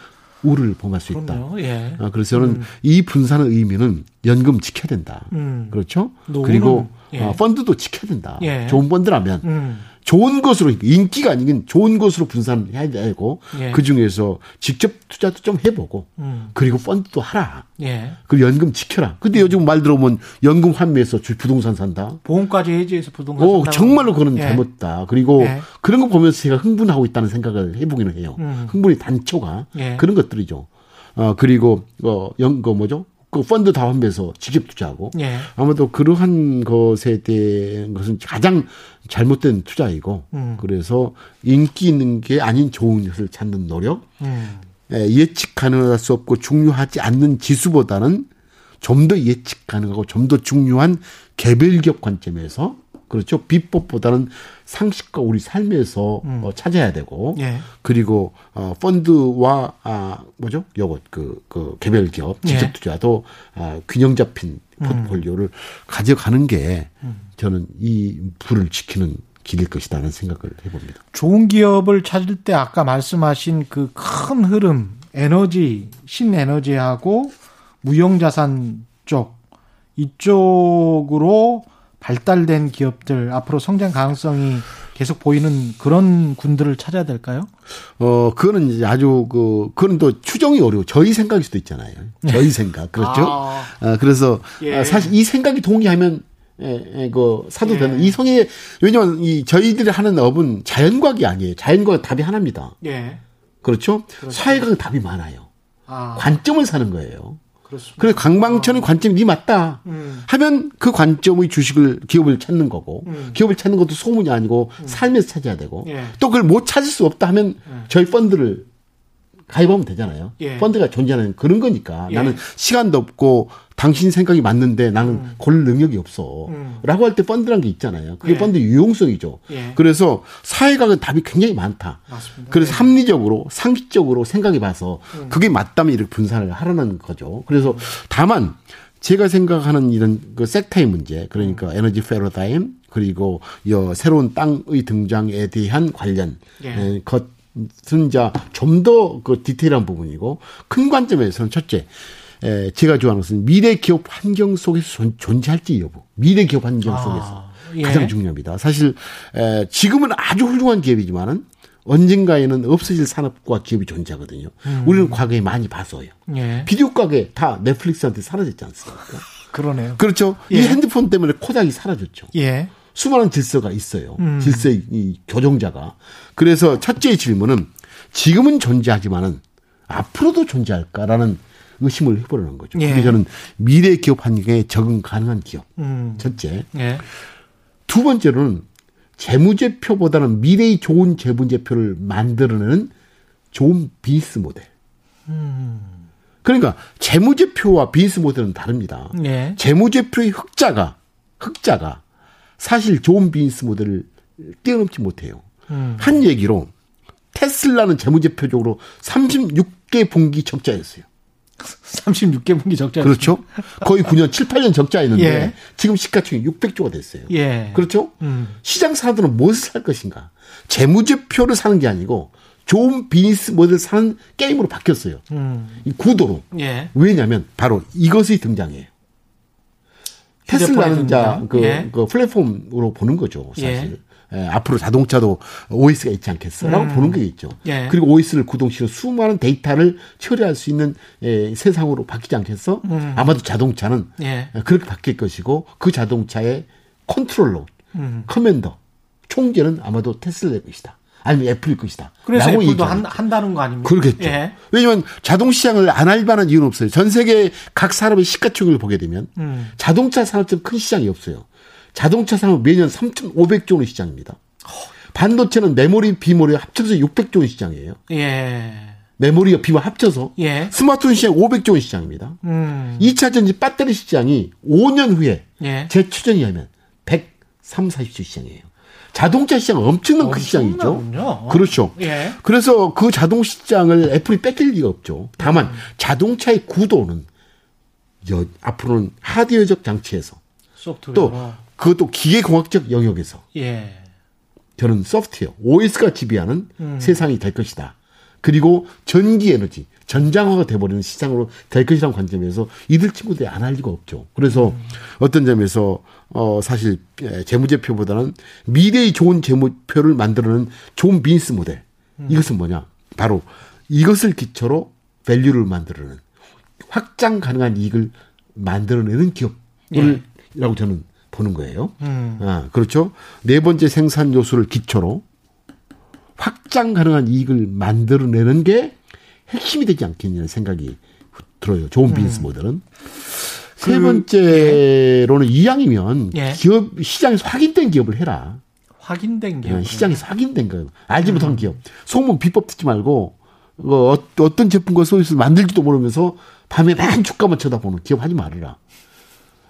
우를 범할 수 있다. 예. 아, 그래서 저는 음. 이 분산의 의미는 연금 지켜야 된다. 음. 그렇죠? 그리고 예. 어, 펀드도 지켜야 된다. 예. 좋은 펀드라면 음. 좋은 것으로 인기가 아니긴 좋은 것으로 분산해야 되고 예. 그 중에서 직접 투자도 좀 해보고 음. 그리고 펀드도 하라. 예. 그리고 연금 지켜라. 근데 요즘 말 들어보면 연금 환매해서 부동산 산다. 보험까지 해지해서 부동산 어, 산다. 정말로 그건 예. 잘못다. 그리고 예. 그런 거 보면서 제가 흥분하고 있다는 생각을 해보기는 해요. 음. 흥분의 단초가 예. 그런 것들이죠. 어 그리고 어 연거 뭐죠? 그 펀드 다운해서 직접 투자하고 예. 아마도 그러한 것에 대한 것은 가장 잘못된 투자이고 음. 그래서 인기 있는 게 아닌 좋은 것을 찾는 노력 음. 예, 예측 가능할 수 없고 중요하지 않는 지수보다는 좀 더 예측 가능하고 좀 더 중요한 개별기업 관점에서 그렇죠. 비법보다는 상식과 우리 삶에서 음. 어, 찾아야 되고 예. 그리고 어 펀드와 아 뭐죠? 요것 그, 그 개별 기업 예. 직접 투자도 아 균형 잡힌 음. 포트폴리오를 음. 가져가는 게 음. 저는 이 불을 지키는 길일 것이다는 생각을 해봅니다. 좋은 기업을 찾을 때 아까 말씀하신 그 큰 흐름 에너지 신에너지하고 무형자산 쪽 이쪽으로 발달된 기업들 앞으로 성장 가능성이 계속 보이는 그런 군들을 찾아야 될까요? 어, 그거는 이제 아주 그, 그건 또 추정이 어려워. 저희 생각일 수도 있잖아요. 저희 네. 생각. 그렇죠? 아. 어, 그래서 예. 사실 이 생각이 동의하면 예, 예, 그 사도 예. 되는 이성의 왜냐면 이 저희들이 하는 업은 자연과학이 아니에요. 자연과학 답이 하나입니다. 예. 그렇죠? 그렇죠. 사회과학 답이 많아요. 아. 관점을 사는 거예요. 그렇습니다. 그래 강방천의 관점이 네 맞다 음. 하면 그 관점의 주식을 기업을 찾는 거고 음. 기업을 찾는 것도 소문이 아니고 음. 삶에서 찾아야 되고 예. 또 그걸 못 찾을 수 없다 하면 예. 저희 펀드를 가입하면 되잖아요. 예. 펀드가 존재하는 그런 거니까 예. 나는 시간도 없고 당신 생각이 맞는데 나는 음. 고를 능력이 없어. 음. 라고 할 때 펀드란 게 있잖아요. 그게 예. 펀드 유용성이죠. 예. 그래서 사회각은 답이 굉장히 많다. 맞습니다. 그래서 예. 합리적으로 상식적으로 생각해 봐서 음. 그게 맞다면 이렇게 분산을 하라는 거죠. 그래서 다만 제가 생각하는 이런 그 sector의 문제 그러니까 음. 에너지 패러다임 그리고 여 새로운 땅의 등장에 대한 관련 예. 것이 자 좀 더 그 디테일한 부분이고 큰 관점에서는 첫째 에, 제가 좋아하는 것은 미래 기업 환경 속에서 존, 재할지 여부. 미래 기업 환경 아, 속에서 아, 예. 가장 중요합니다. 사실 에, 지금은 아주 훌륭한 기업이지만은 언젠가에는 없어질 산업과 기업이 존재하거든요. 음. 우리는 과거에 많이 봤어요. 예. 비디오 가게 다 넷플릭스한테 사라졌지 않습니까? 그러네요. 그렇죠. 예. 이 핸드폰 때문에 코닥이 사라졌죠. 예. 수많은 질서가 있어요. 음. 질서의 이 교정자가. 그래서 첫째 질문은 지금은 존재하지만은 앞으로도 존재할까라는 의심을 해보려는 거죠. 예. 그게 저는 미래 기업 환경에 적응 가능한 기업. 음. 첫째. 예. 두 번째로는 재무제표보다는 미래의 좋은 재무제표를 만들어내는 좋은 비즈니스 모델. 그러니까 재무제표와 비즈니스 모델은 다릅니다. 예. 재무제표의 흑자가 흑자가 사실 좋은 비즈니스 모델을 뛰어넘지 못해요. 음. 한 얘기로 테슬라는 재무제표적으로 36개 분기 적자였어요. 36개 분기 적자. 그렇죠. 거의 9년, 7, 8년 적자였는데 예. 지금 시가총액 600조가 됐어요. 예. 그렇죠? 음. 시장 사람들은 무엇을 살 것인가? 재무제표를 사는 게 아니고 좋은 비즈니스 모델을 사는 게임으로 바뀌었어요. 음. 이 구도로. 예. 왜냐하면 바로 이것이 등장해요. 테슬라는 자, 그, 예. 그 플랫폼으로 보는 거죠, 사실. 예. 예, 앞으로 자동차도 OS가 있지 않겠어라고 음. 보는 게 있죠. 예. 그리고 OS를 구동시켜 수많은 데이터를 처리할 수 있는 예, 세상으로 바뀌지 않겠어? 음. 아마도 자동차는 예. 그렇게 바뀔 것이고 그 자동차의 컨트롤러, 음. commander, 총재는 아마도 테슬라일 것이다. 아니면 애플일 것이다. 그래서 애플도 한, 한다는 거 아닙니까? 그렇겠죠. 예. 왜냐하면 자동 시장을 안 할 만한 이유는 없어요. 전 세계 각 산업의 시가총액을 보게 되면 음. 자동차 산업처럼 큰 시장이 없어요. 자동차 산업 매년 3,500조 원 시장입니다. 반도체는 메모리, 비메모리 합쳐서 600조 원 시장이에요. 예. 메모리와 비메모리 합쳐서 예. 스마트폰 시장 500조 원 시장입니다. 음. 2차 전지 배터리 시장이 5년 후에 예. 의하면 103, 40조 시장이에요. 자동차 시장 엄청난 큰 시장이죠. 그렇죠. 예. 그래서 그 자동 시장을 애플이 뺏길 리가 없죠. 다만 음. 자동차의 구도는 여, 앞으로는 하드웨어적 장치에서 소프트웨어. 또 그것도 기계공학적 영역에서 예. 저는 소프트웨어 OS가 지배하는 음. 세상이 될 것이다. 그리고 전기 에너지 전장화가 돼버리는 시장으로 될 것이라는 관점에서 이들 친구들이 안 할 리가 없죠. 그래서 음. 어떤 점에서 어 사실 예, 재무제표보다는 미래의 좋은 재무표를 만들어내는 좋은 비즈니스 모델 음. 이것은 뭐냐? 바로 이것을 기초로 밸류를 만들어내는 확장 가능한 이익을 만들어내는 기업을 예. 라고 저는 보는 거예요. 음. 아, 그렇죠. 네 번째 생산 요소를 기초로 확장 가능한 이익을 만들어내는 게 핵심이 되지 않겠냐는 생각이 들어요. 좋은 비즈니스 음. 모델은. 세 그, 번째로는 예. 이왕이면 예. 기업 시장에서 확인된 기업을 해라. 확인된 기업. 네, 시장에서 확인된 거예요. 알지 음. 못한 기업. 소문 비법 듣지 말고 어, 어떤 제품과 서비스를 만들지도 모르면서 밤에 만 주가만 쳐다보는 기업 하지 말아라.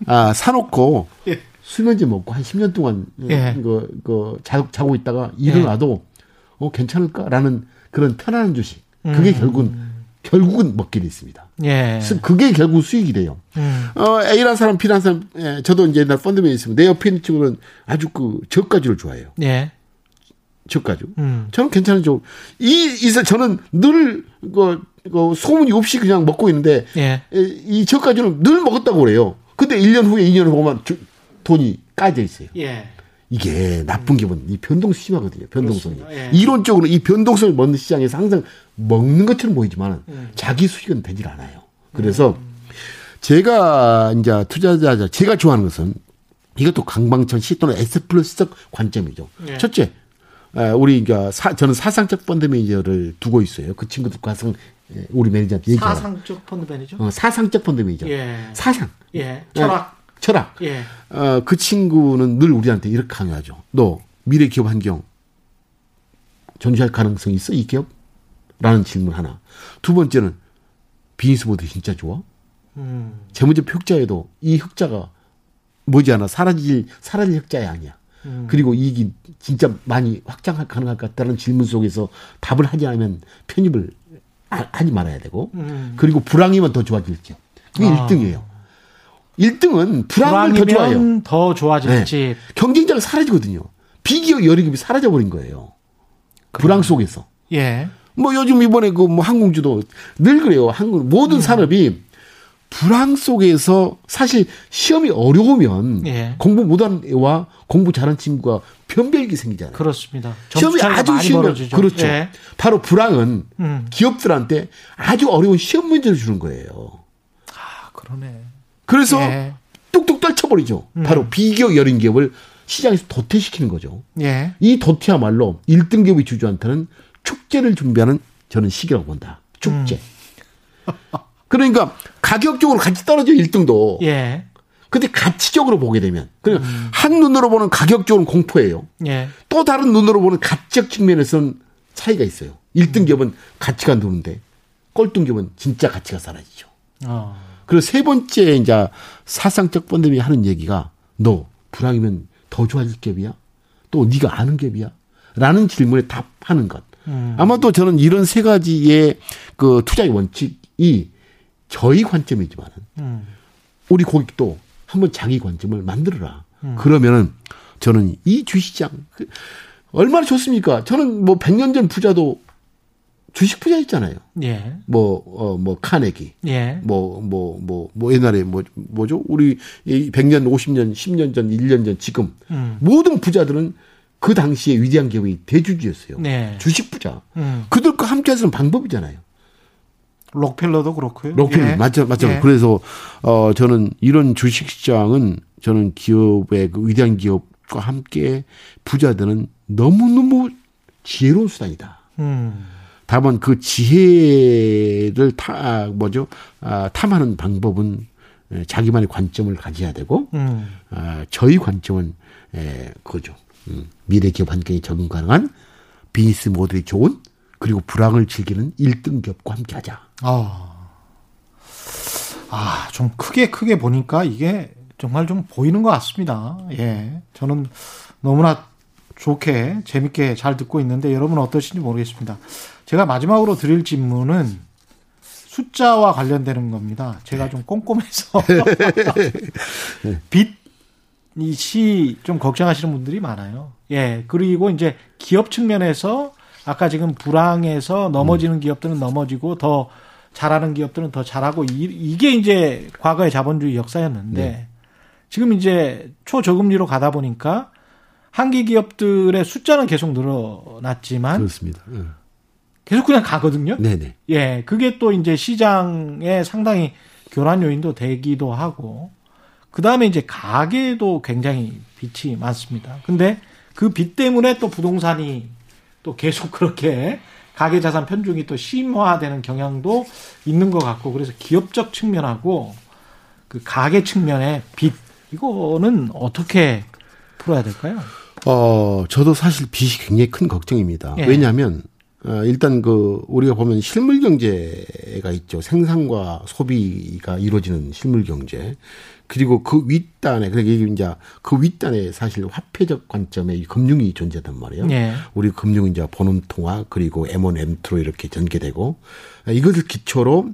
아, 사놓고 예. 수면제 먹고 한 10년 동안 예. 그, 그 자, 자고 있다가 일어나도 예. 어, 괜찮을까라는 그런 편안한 주식. 그게 음. 결국은 결국은 돼 있습니다. 예. 그게 결국 수익이 돼요. 음. 어, A라는 사람, B라는 사람, 예, 저도 이제 옛날 펀드맨 있으면 내 옆에 있는 친구는 아주 그 저가주를 좋아해요. 예. 저가주. 음. 저는 괜찮은 쪽. 이, 이, 저는 늘, 그, 그 소문이 없이 그냥 먹고 있는데, 예. 이 저가주는 늘 먹었다고 그래요. 근데 1년 후에 2년 후에 보면 돈이 까져 있어요. 예. 이게 나쁜 기분, 이 변동성이 심하거든요. 변동성이. 예. 이론적으로 이 변동성을 먹는 시장에서 항상 먹는 것처럼 보이지만 음. 자기 수익은 되질 않아요. 그래서 음. 제가 이제 투자자, 제가 좋아하는 것은 이것도 강방천식 또는 에셋플러스적 관점이죠. 예. 첫째, 우리 이제 사, 저는 사상적 펀드 매니저를 두고 있어요. 그 친구들과 항상 예, 우리 매니저한테 얘기해요. 사상적 펀드 매니저? 어, 사상적 펀드 매니저. 예. 사상. 예. 철학. 어, 철학. 예. 어, 그 친구는 늘 우리한테 이렇게 강요하죠. 너 미래 기업 환경 존재할 가능성이 있어? 이 기업? 라는 질문 하나. 두 번째는 비즈니스 모델 진짜 좋아? 음. 재무제표 흑자에도 이 흑자가 뭐지않아 사라질 사라질 흑자야 아니야. 음. 그리고 이익이 진짜 많이 확장 가능할 것 같다는 질문 속에서 답을 하지 않으면 편입을 하지 말아야 되고 음. 그리고 불황이면 더 좋아질지. 그게 아. 1등이에요. 1등은 불황을 더 좋아해요. 더 좋아질지. 네. 경쟁자가 사라지거든요. 비기업 여리급이 사라져 버린 거예요. 불황 속에서. 예. 뭐 요즘 이번에 그 뭐 항공주도 늘 그래요. 항공 모든 음. 산업이 불황 속에서 사실 시험이 어려우면 예. 공부 못한 애와 공부 잘한 친구가 변별기 생기잖아요. 그렇습니다. 시험이 아주 쉬우면 그렇죠. 예. 바로 불황은 음. 기업들한테 아주 어려운 시험 문제를 주는 거예요. 아 그러네. 그래서 예. 뚝뚝 떨쳐버리죠. 음. 바로 비기업 여린 기업을 시장에서 도태시키는 거죠. 예. 이 도태야말로 1등 기업의 주주한테는 축제를 준비하는 저는 시기라고 본다. 축제. 음. 그러니까 가격적으로 같이 떨어져 1등도. 예. 근데 가치적으로 보게 되면 그냥 음. 한 눈으로 보는 가격적으로는 공포예요. 예. 또 다른 눈으로 보는 가치적 측면에서는 차이가 있어요. 1등 기업은 가치가 도는데 꼴등 기업은 진짜 가치가 사라지죠. 어. 그리고 세 번째 이제 사상적 번들이 하는 얘기가 너 불황이면 더 좋아질 기업이야? 또 네가 아는 기업이야? 라는 질문에 답하는 것. 음. 아마도 저는 이런 세 가지의 그 투자의 원칙이 저희 관점이지만은 음. 우리 고객도 한번 자기 관점을 만들어라. 음. 그러면은 저는 이 주시장 얼마나 좋습니까? 저는 뭐 100년 전 부자도 주식 부자 있잖아요. 예. 뭐, 어, 뭐, 카네기. 예. 뭐, 뭐, 뭐, 뭐, 옛날에 뭐, 뭐죠? 우리 100년, 50년, 10년 전, 1년 전, 지금. 음. 모든 부자들은 그 당시에 위대한 기업이 대주주였어요. 네. 주식 부자. 음. 그들과 함께 하는 방법이잖아요. 록펠러도 그렇고요. 록펠러. 예. 맞죠, 맞죠. 예. 그래서, 어, 저는 이런 주식 시장은 저는 기업의 그 위대한 기업과 함께 부자들은 너무 너무 지혜로운 수단이다. 음. 다만 그 지혜를 타 뭐죠 아, 탐하는 방법은 자기만의 관점을 가져야 되고 음. 아, 저희 관점은 에, 그거죠. 음, 미래 기업 환경에 적응 가능한 비즈니스 모델이 좋은 그리고 불황을 즐기는 1등 기업과 함께하자. 아, 아, 좀 크게 크게 보니까 이게 정말 좀 보이는 것 같습니다. 예, 저는 너무나 좋게 재밌게 잘 듣고 있는데 여러분 어떠신지 모르겠습니다. 제가 마지막으로 드릴 질문은 숫자와 관련되는 겁니다. 제가 좀 꼼꼼해서 빚이 좀 걱정하시는 분들이 많아요. 예. 그리고 이제 기업 측면에서 아까 지금 불황에서 넘어지는 음. 기업들은 넘어지고 더 잘하는 기업들은 더 잘하고 이, 게 이제 과거의 자본주의 역사였는데 네. 지금 이제 초저금리로 가다 보니까 한기 기업들의 숫자는 계속 늘어났지만 그렇습니다. 네. 계속 그냥 가거든요. 네네. 예, 그게 또 이제 시장에 상당히 교란 요인도 되기도 하고, 그 다음에 이제 가계도 굉장히 빚이 많습니다. 근데 그 빚 때문에 또 부동산이 또 계속 그렇게 가계 자산 편중이 또 심화되는 경향도 있는 것 같고, 그래서 기업적 측면하고 그 가계 측면의 빚, 이거는 어떻게 풀어야 될까요? 어, 저도 사실 빚이 굉장히 큰 걱정입니다. 예. 왜냐하면 어, 일단 그 우리가 보면 실물 경제가 있죠. 생산과 소비가 이루어지는 실물 경제. 그리고 그 윗단에 그러니까 이제 그 윗단에 사실 화폐적 관점의 금융이 존재단 말이에요. 네. 우리 금융 이제 본원 통화 그리고 M1, M2로 이렇게 전개되고 이것을 기초로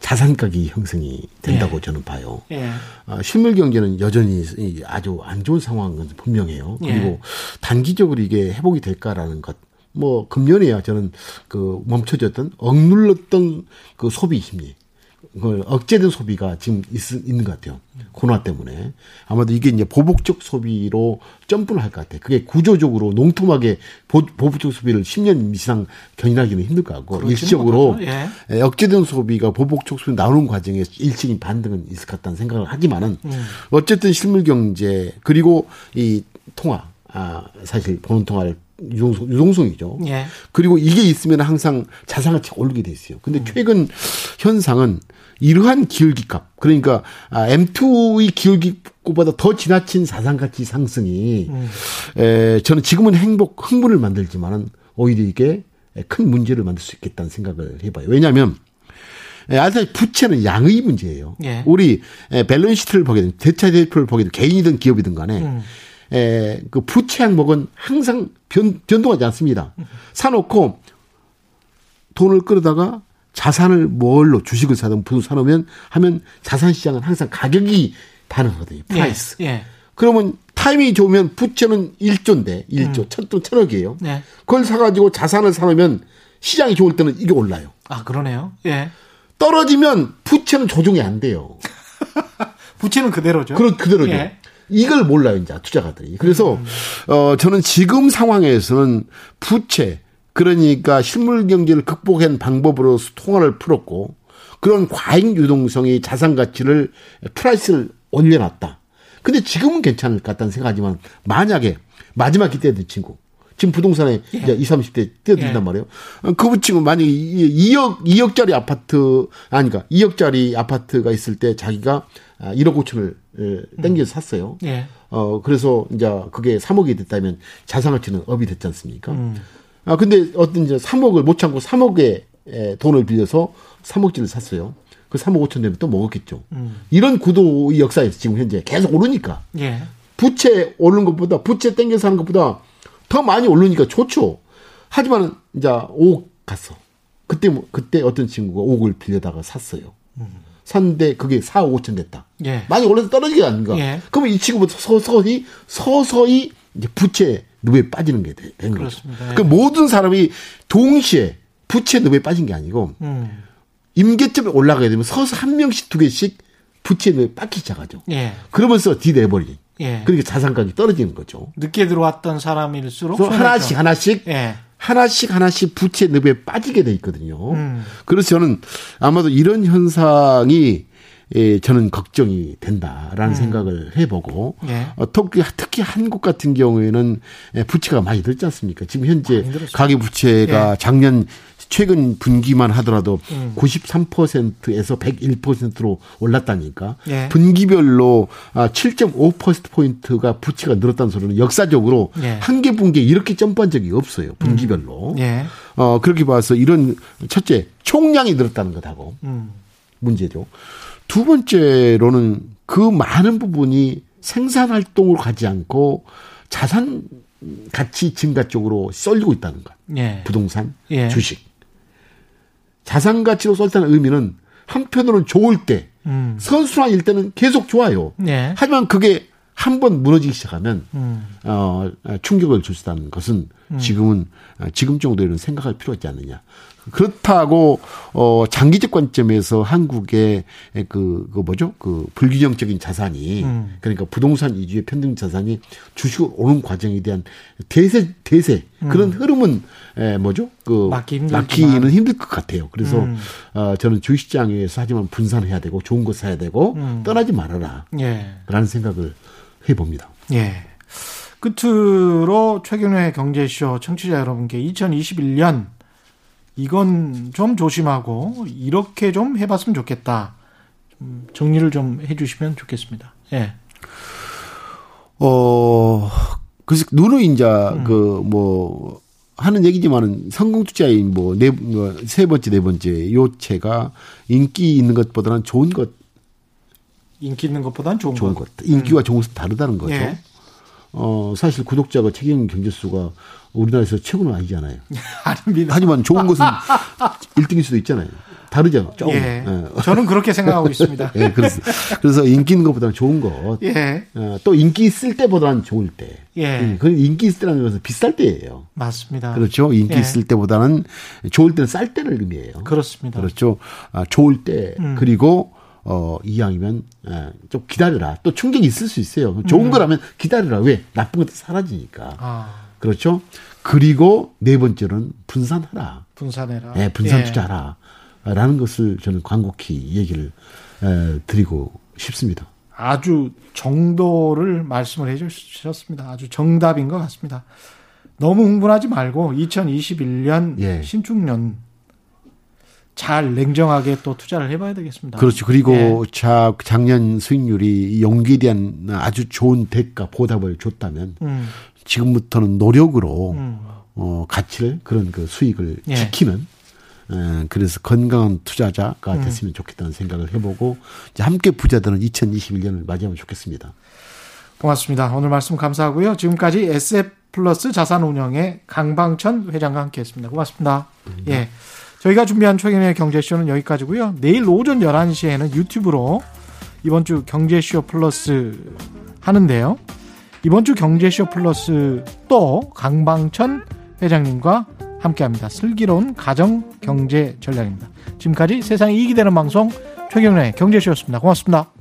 자산 가격이 형성이 된다고 예. 저는 봐요. 예. 어, 실물 경제는 여전히 아주 안 좋은 상황은 분명해요. 그리고 예. 단기적으로 이게 회복이 될까라는 것. 뭐 금년에야 저는 그 멈춰졌던 억눌렀던 그 소비 심리 그 억제된 소비가 지금 있, 있는 것 같아요. 코로나 때문에. 아마도 이게 이제 보복적 소비로 점프를 할 것 같아요. 그게 구조적으로 농통하게 보, 복적 소비를 10년 이상 견인하기는 힘들 것 같고, 일시적으로 예. 예. 억제된 소비가 보복적 소비 나오는 과정에 일시적인 반등은 있을 것 같다는 생각을 하지만은, 음. 어쨌든 실물 경제, 그리고 이 통화, 아, 사실 보는 통화를 유동성, 유동성이죠. 예. 그리고 이게 있으면 항상 자산가치가 오르게 돼 있어요. 근데 음. 최근 현상은 이러한 기울기값, 그러니까 아, M2의 기울기값보다 더 지나친 자산가치 상승이 음. 에, 저는 지금은 행복, 흥분을 만들지만은 오히려 이게 큰 문제를 만들 수 있겠다는 생각을 해봐요. 왜냐하면 알다시피 부채는 양의 문제예요. 예. 우리 밸런시트를 보게 되면 대차 대표를 보게 되면 개인이든 기업이든 간에 음. 에, 그 부채 항목은 항상 변, 변동하지 않습니다. 사놓고 돈을 끌어다가 자산을 뭘로 주식을 사든 부동산 사놓으면 하면 자산 시장은 항상 가격이 반응하거든요. 예, price. 예, 예. 그러면 타이밍이 좋으면 부채는 1조인데 1조 음. 천, 천억이에요. 네. 그걸 사가지고 자산을 사놓으면 시장이 좋을 때는 이게 올라요. 아 그러네요. 예. 떨어지면 부채는 조정이 안 돼요. 부채는 그대로죠. 그런 그대로죠. 예. 이걸 몰라요, 이제 투자가들이. 그래서 음. 어 저는 지금 상황에서는 부채 그러니까 실물 경제를 극복한 방법으로 통화를 풀었고 그런 과잉 유동성이 자산 가치를 프라이스를 올려놨다. 근데 지금은 괜찮을 것 같다는 생각하지만 만약에 마지막 기대된 친구 지금 부동산에 예. 이제 20, 30대 뛰어든단 예. 말이에요. 그 친구 만약에 2억 2억짜리 아파트 아니까 2억짜리 아파트가 있을 때 자기가 1억 아, 5천을 땡겨서 샀어요. 예. 어, 그래서 이제 그게 3억이 됐다면 자산가치는 업이 됐지 않습니까? 음. 아 근데 어떤 이제 3억을 못 참고 3억의 돈을 빌려서 3억지를 샀어요. 그 3억 5천 되면 또 먹었겠죠. 음. 이런 구도의 역사에서 지금 현재 계속 오르니까. 예. 부채 오르는 것보다 부채 땡겨서 하는 것보다 더 많이 오르니까 좋죠. 하지만 이제 5억 갔어. 그때 뭐, 그때 어떤 친구가 5억을 빌려다가 샀어요. 음. 샀는데 그게 4억 5천 됐다. 예. 많이 올라서 떨어지게 아닌가. 예. 그러면 이 친구부터 서서히 서서히 이제 부채 늪에 빠지는 게 되는 거죠. 예. 그 모든 사람이 동시에 부채 늪에 빠진 게 아니고 음. 임계점에 올라가게 되면 서서 한 명씩 두 개씩 부채 늪에 빠기 시작하죠. 예. 그러면서 디내버리. 예. 그러니까 자산가격이 떨어지는 거죠. 늦게 들어왔던 사람일수록 하나씩 하나씩 예. 하나씩 하나씩 부채 늪에 빠지게 돼 있거든요. 음. 그래서 저는 아마도 이런 현상이 예, 저는 걱정이 된다라는 음. 생각을 해보고 예. 어, 특히, 특히 한국 같은 경우에는 예, 부채가 많이 들지 않습니까? 지금 현재 가계 부채가 예. 작년 최근 분기만 하더라도 음. 93%에서 101%로 올랐다니까. 예. 분기별로 7.5%포인트가 아, 부채가 늘었다는 소리는 역사적으로 예. 한개 분기에 이렇게 점프한 적이 없어요. 분기별로. 음. 예. 어, 그렇게 봐서 이런 첫째, 총량이 늘었다는 것하고 음. 문제죠. 두 번째로는 그 많은 부분이 생산 활동을 가지 않고 자산 가치 증가 쪽으로 쏠리고 있다는 것. 예. 부동산, 예. 주식. 자산 가치로 썼다는 의미는 한편으로는 좋을 때 음. 선순환일 때는 계속 좋아요. 네. 하지만 그게 한 번 무너지기 시작하면 음. 어, 충격을 줄 수 있다는 것은 음. 지금은 지금 정도에는 생각할 필요가 있지 않느냐. 그렇다고 어 장기적 관점에서 한국의 그, 그 뭐죠? 그 불균형적인 자산이 음. 그러니까 부동산 위주의 편등 자산이 주식을 오는 과정에 대한 대세 대세 음. 그런 흐름은 에 뭐죠? 그 막기 막기는 힘들 것 같아요. 그래서 음. 어 저는 주식시장에서 하지만 분산해야 되고 좋은 거 사야 되고 음. 떠나지 말아라. 예. 라는 생각을 해 봅니다. 예. 끝으로 최경련의 경제쇼 청취자 여러분께 2021년 이건 좀 조심하고 이렇게 좀 해봤으면 좋겠다. 좀 정리를 좀 해주시면 좋겠습니다. 예. 어, 그래서 누누 이제 음. 그뭐 하는 얘기지만은 성공 투자인 뭐네 뭐 세 번째 네 번째 요체가 인기 있는 것보다는 좋은 것 인기 있는 것보다는 좋은, 좋은 것. 것. 인기와 음. 좋은 것은 다르다는 거죠. 예. 어 사실 구독자가 책임 경제수가 우리나라에서 최고는 아니잖아요. 아닙니다. 하지만 좋은 것은 1등일 수도 있잖아요. 다르죠. 조금. 예. 예. 저는 그렇게 생각하고 있습니다. 예, 그래서, 그래서 인기 있는 것보다는 좋은 것. 예. 어, 또 인기 있을 때보다는 좋을 때. 예. 그 인기 있을 때라는 것은 비쌀 때예요. 맞습니다. 그렇죠. 인기 예. 있을 때보다는 좋을 때는 쌀 때를 의미해요. 그렇습니다. 그렇죠. 아, 좋을 때 음. 그리고 어, 이왕이면 예, 좀 기다려라. 또 충격이 있을 수 있어요. 좋은 음. 거라면 기다려라. 왜? 나쁜 것도 사라지니까. 아. 그렇죠? 그리고 네 번째로는 분산하라. 분산해라. 네, 분산 예. 투자하라. 라는 것을 저는 광곡히 얘기를 에, 드리고 싶습니다. 아주 정도를 말씀을 해 주셨습니다. 아주 정답인 것 같습니다. 너무 흥분하지 말고 2021년 예. 신축년 잘 냉정하게 또 투자를 해봐야 되겠습니다. 그렇죠. 그리고 예. 자, 작년 수익률이 연기에 대한 아주 좋은 대가 보답을 줬다면 음. 지금부터는 노력으로 음. 어, 가치를 그런 그 수익을 예. 지키는 에, 그래서 건강한 투자자가 음. 됐으면 좋겠다는 생각을 해보고 이제 함께 부자들은 2021년을 맞이하면 좋겠습니다. 고맙습니다. 오늘 말씀 감사하고요. 지금까지 SF 플러스 자산운영의 강방천 회장과 함께했습니다. 고맙습니다. 음. 예. 저희가 준비한 최근의 경제쇼는 여기까지고요. 내일 오전 11시에는 유튜브로 이번 주 경제쇼 플러스 하는데요. 이번 주 경제쇼 플러스 또 강방천 회장님과 함께합니다. 슬기로운 가정 경제 전략입니다. 지금까지 세상이 이익이 되는 방송 최경련의 경제쇼였습니다. 고맙습니다.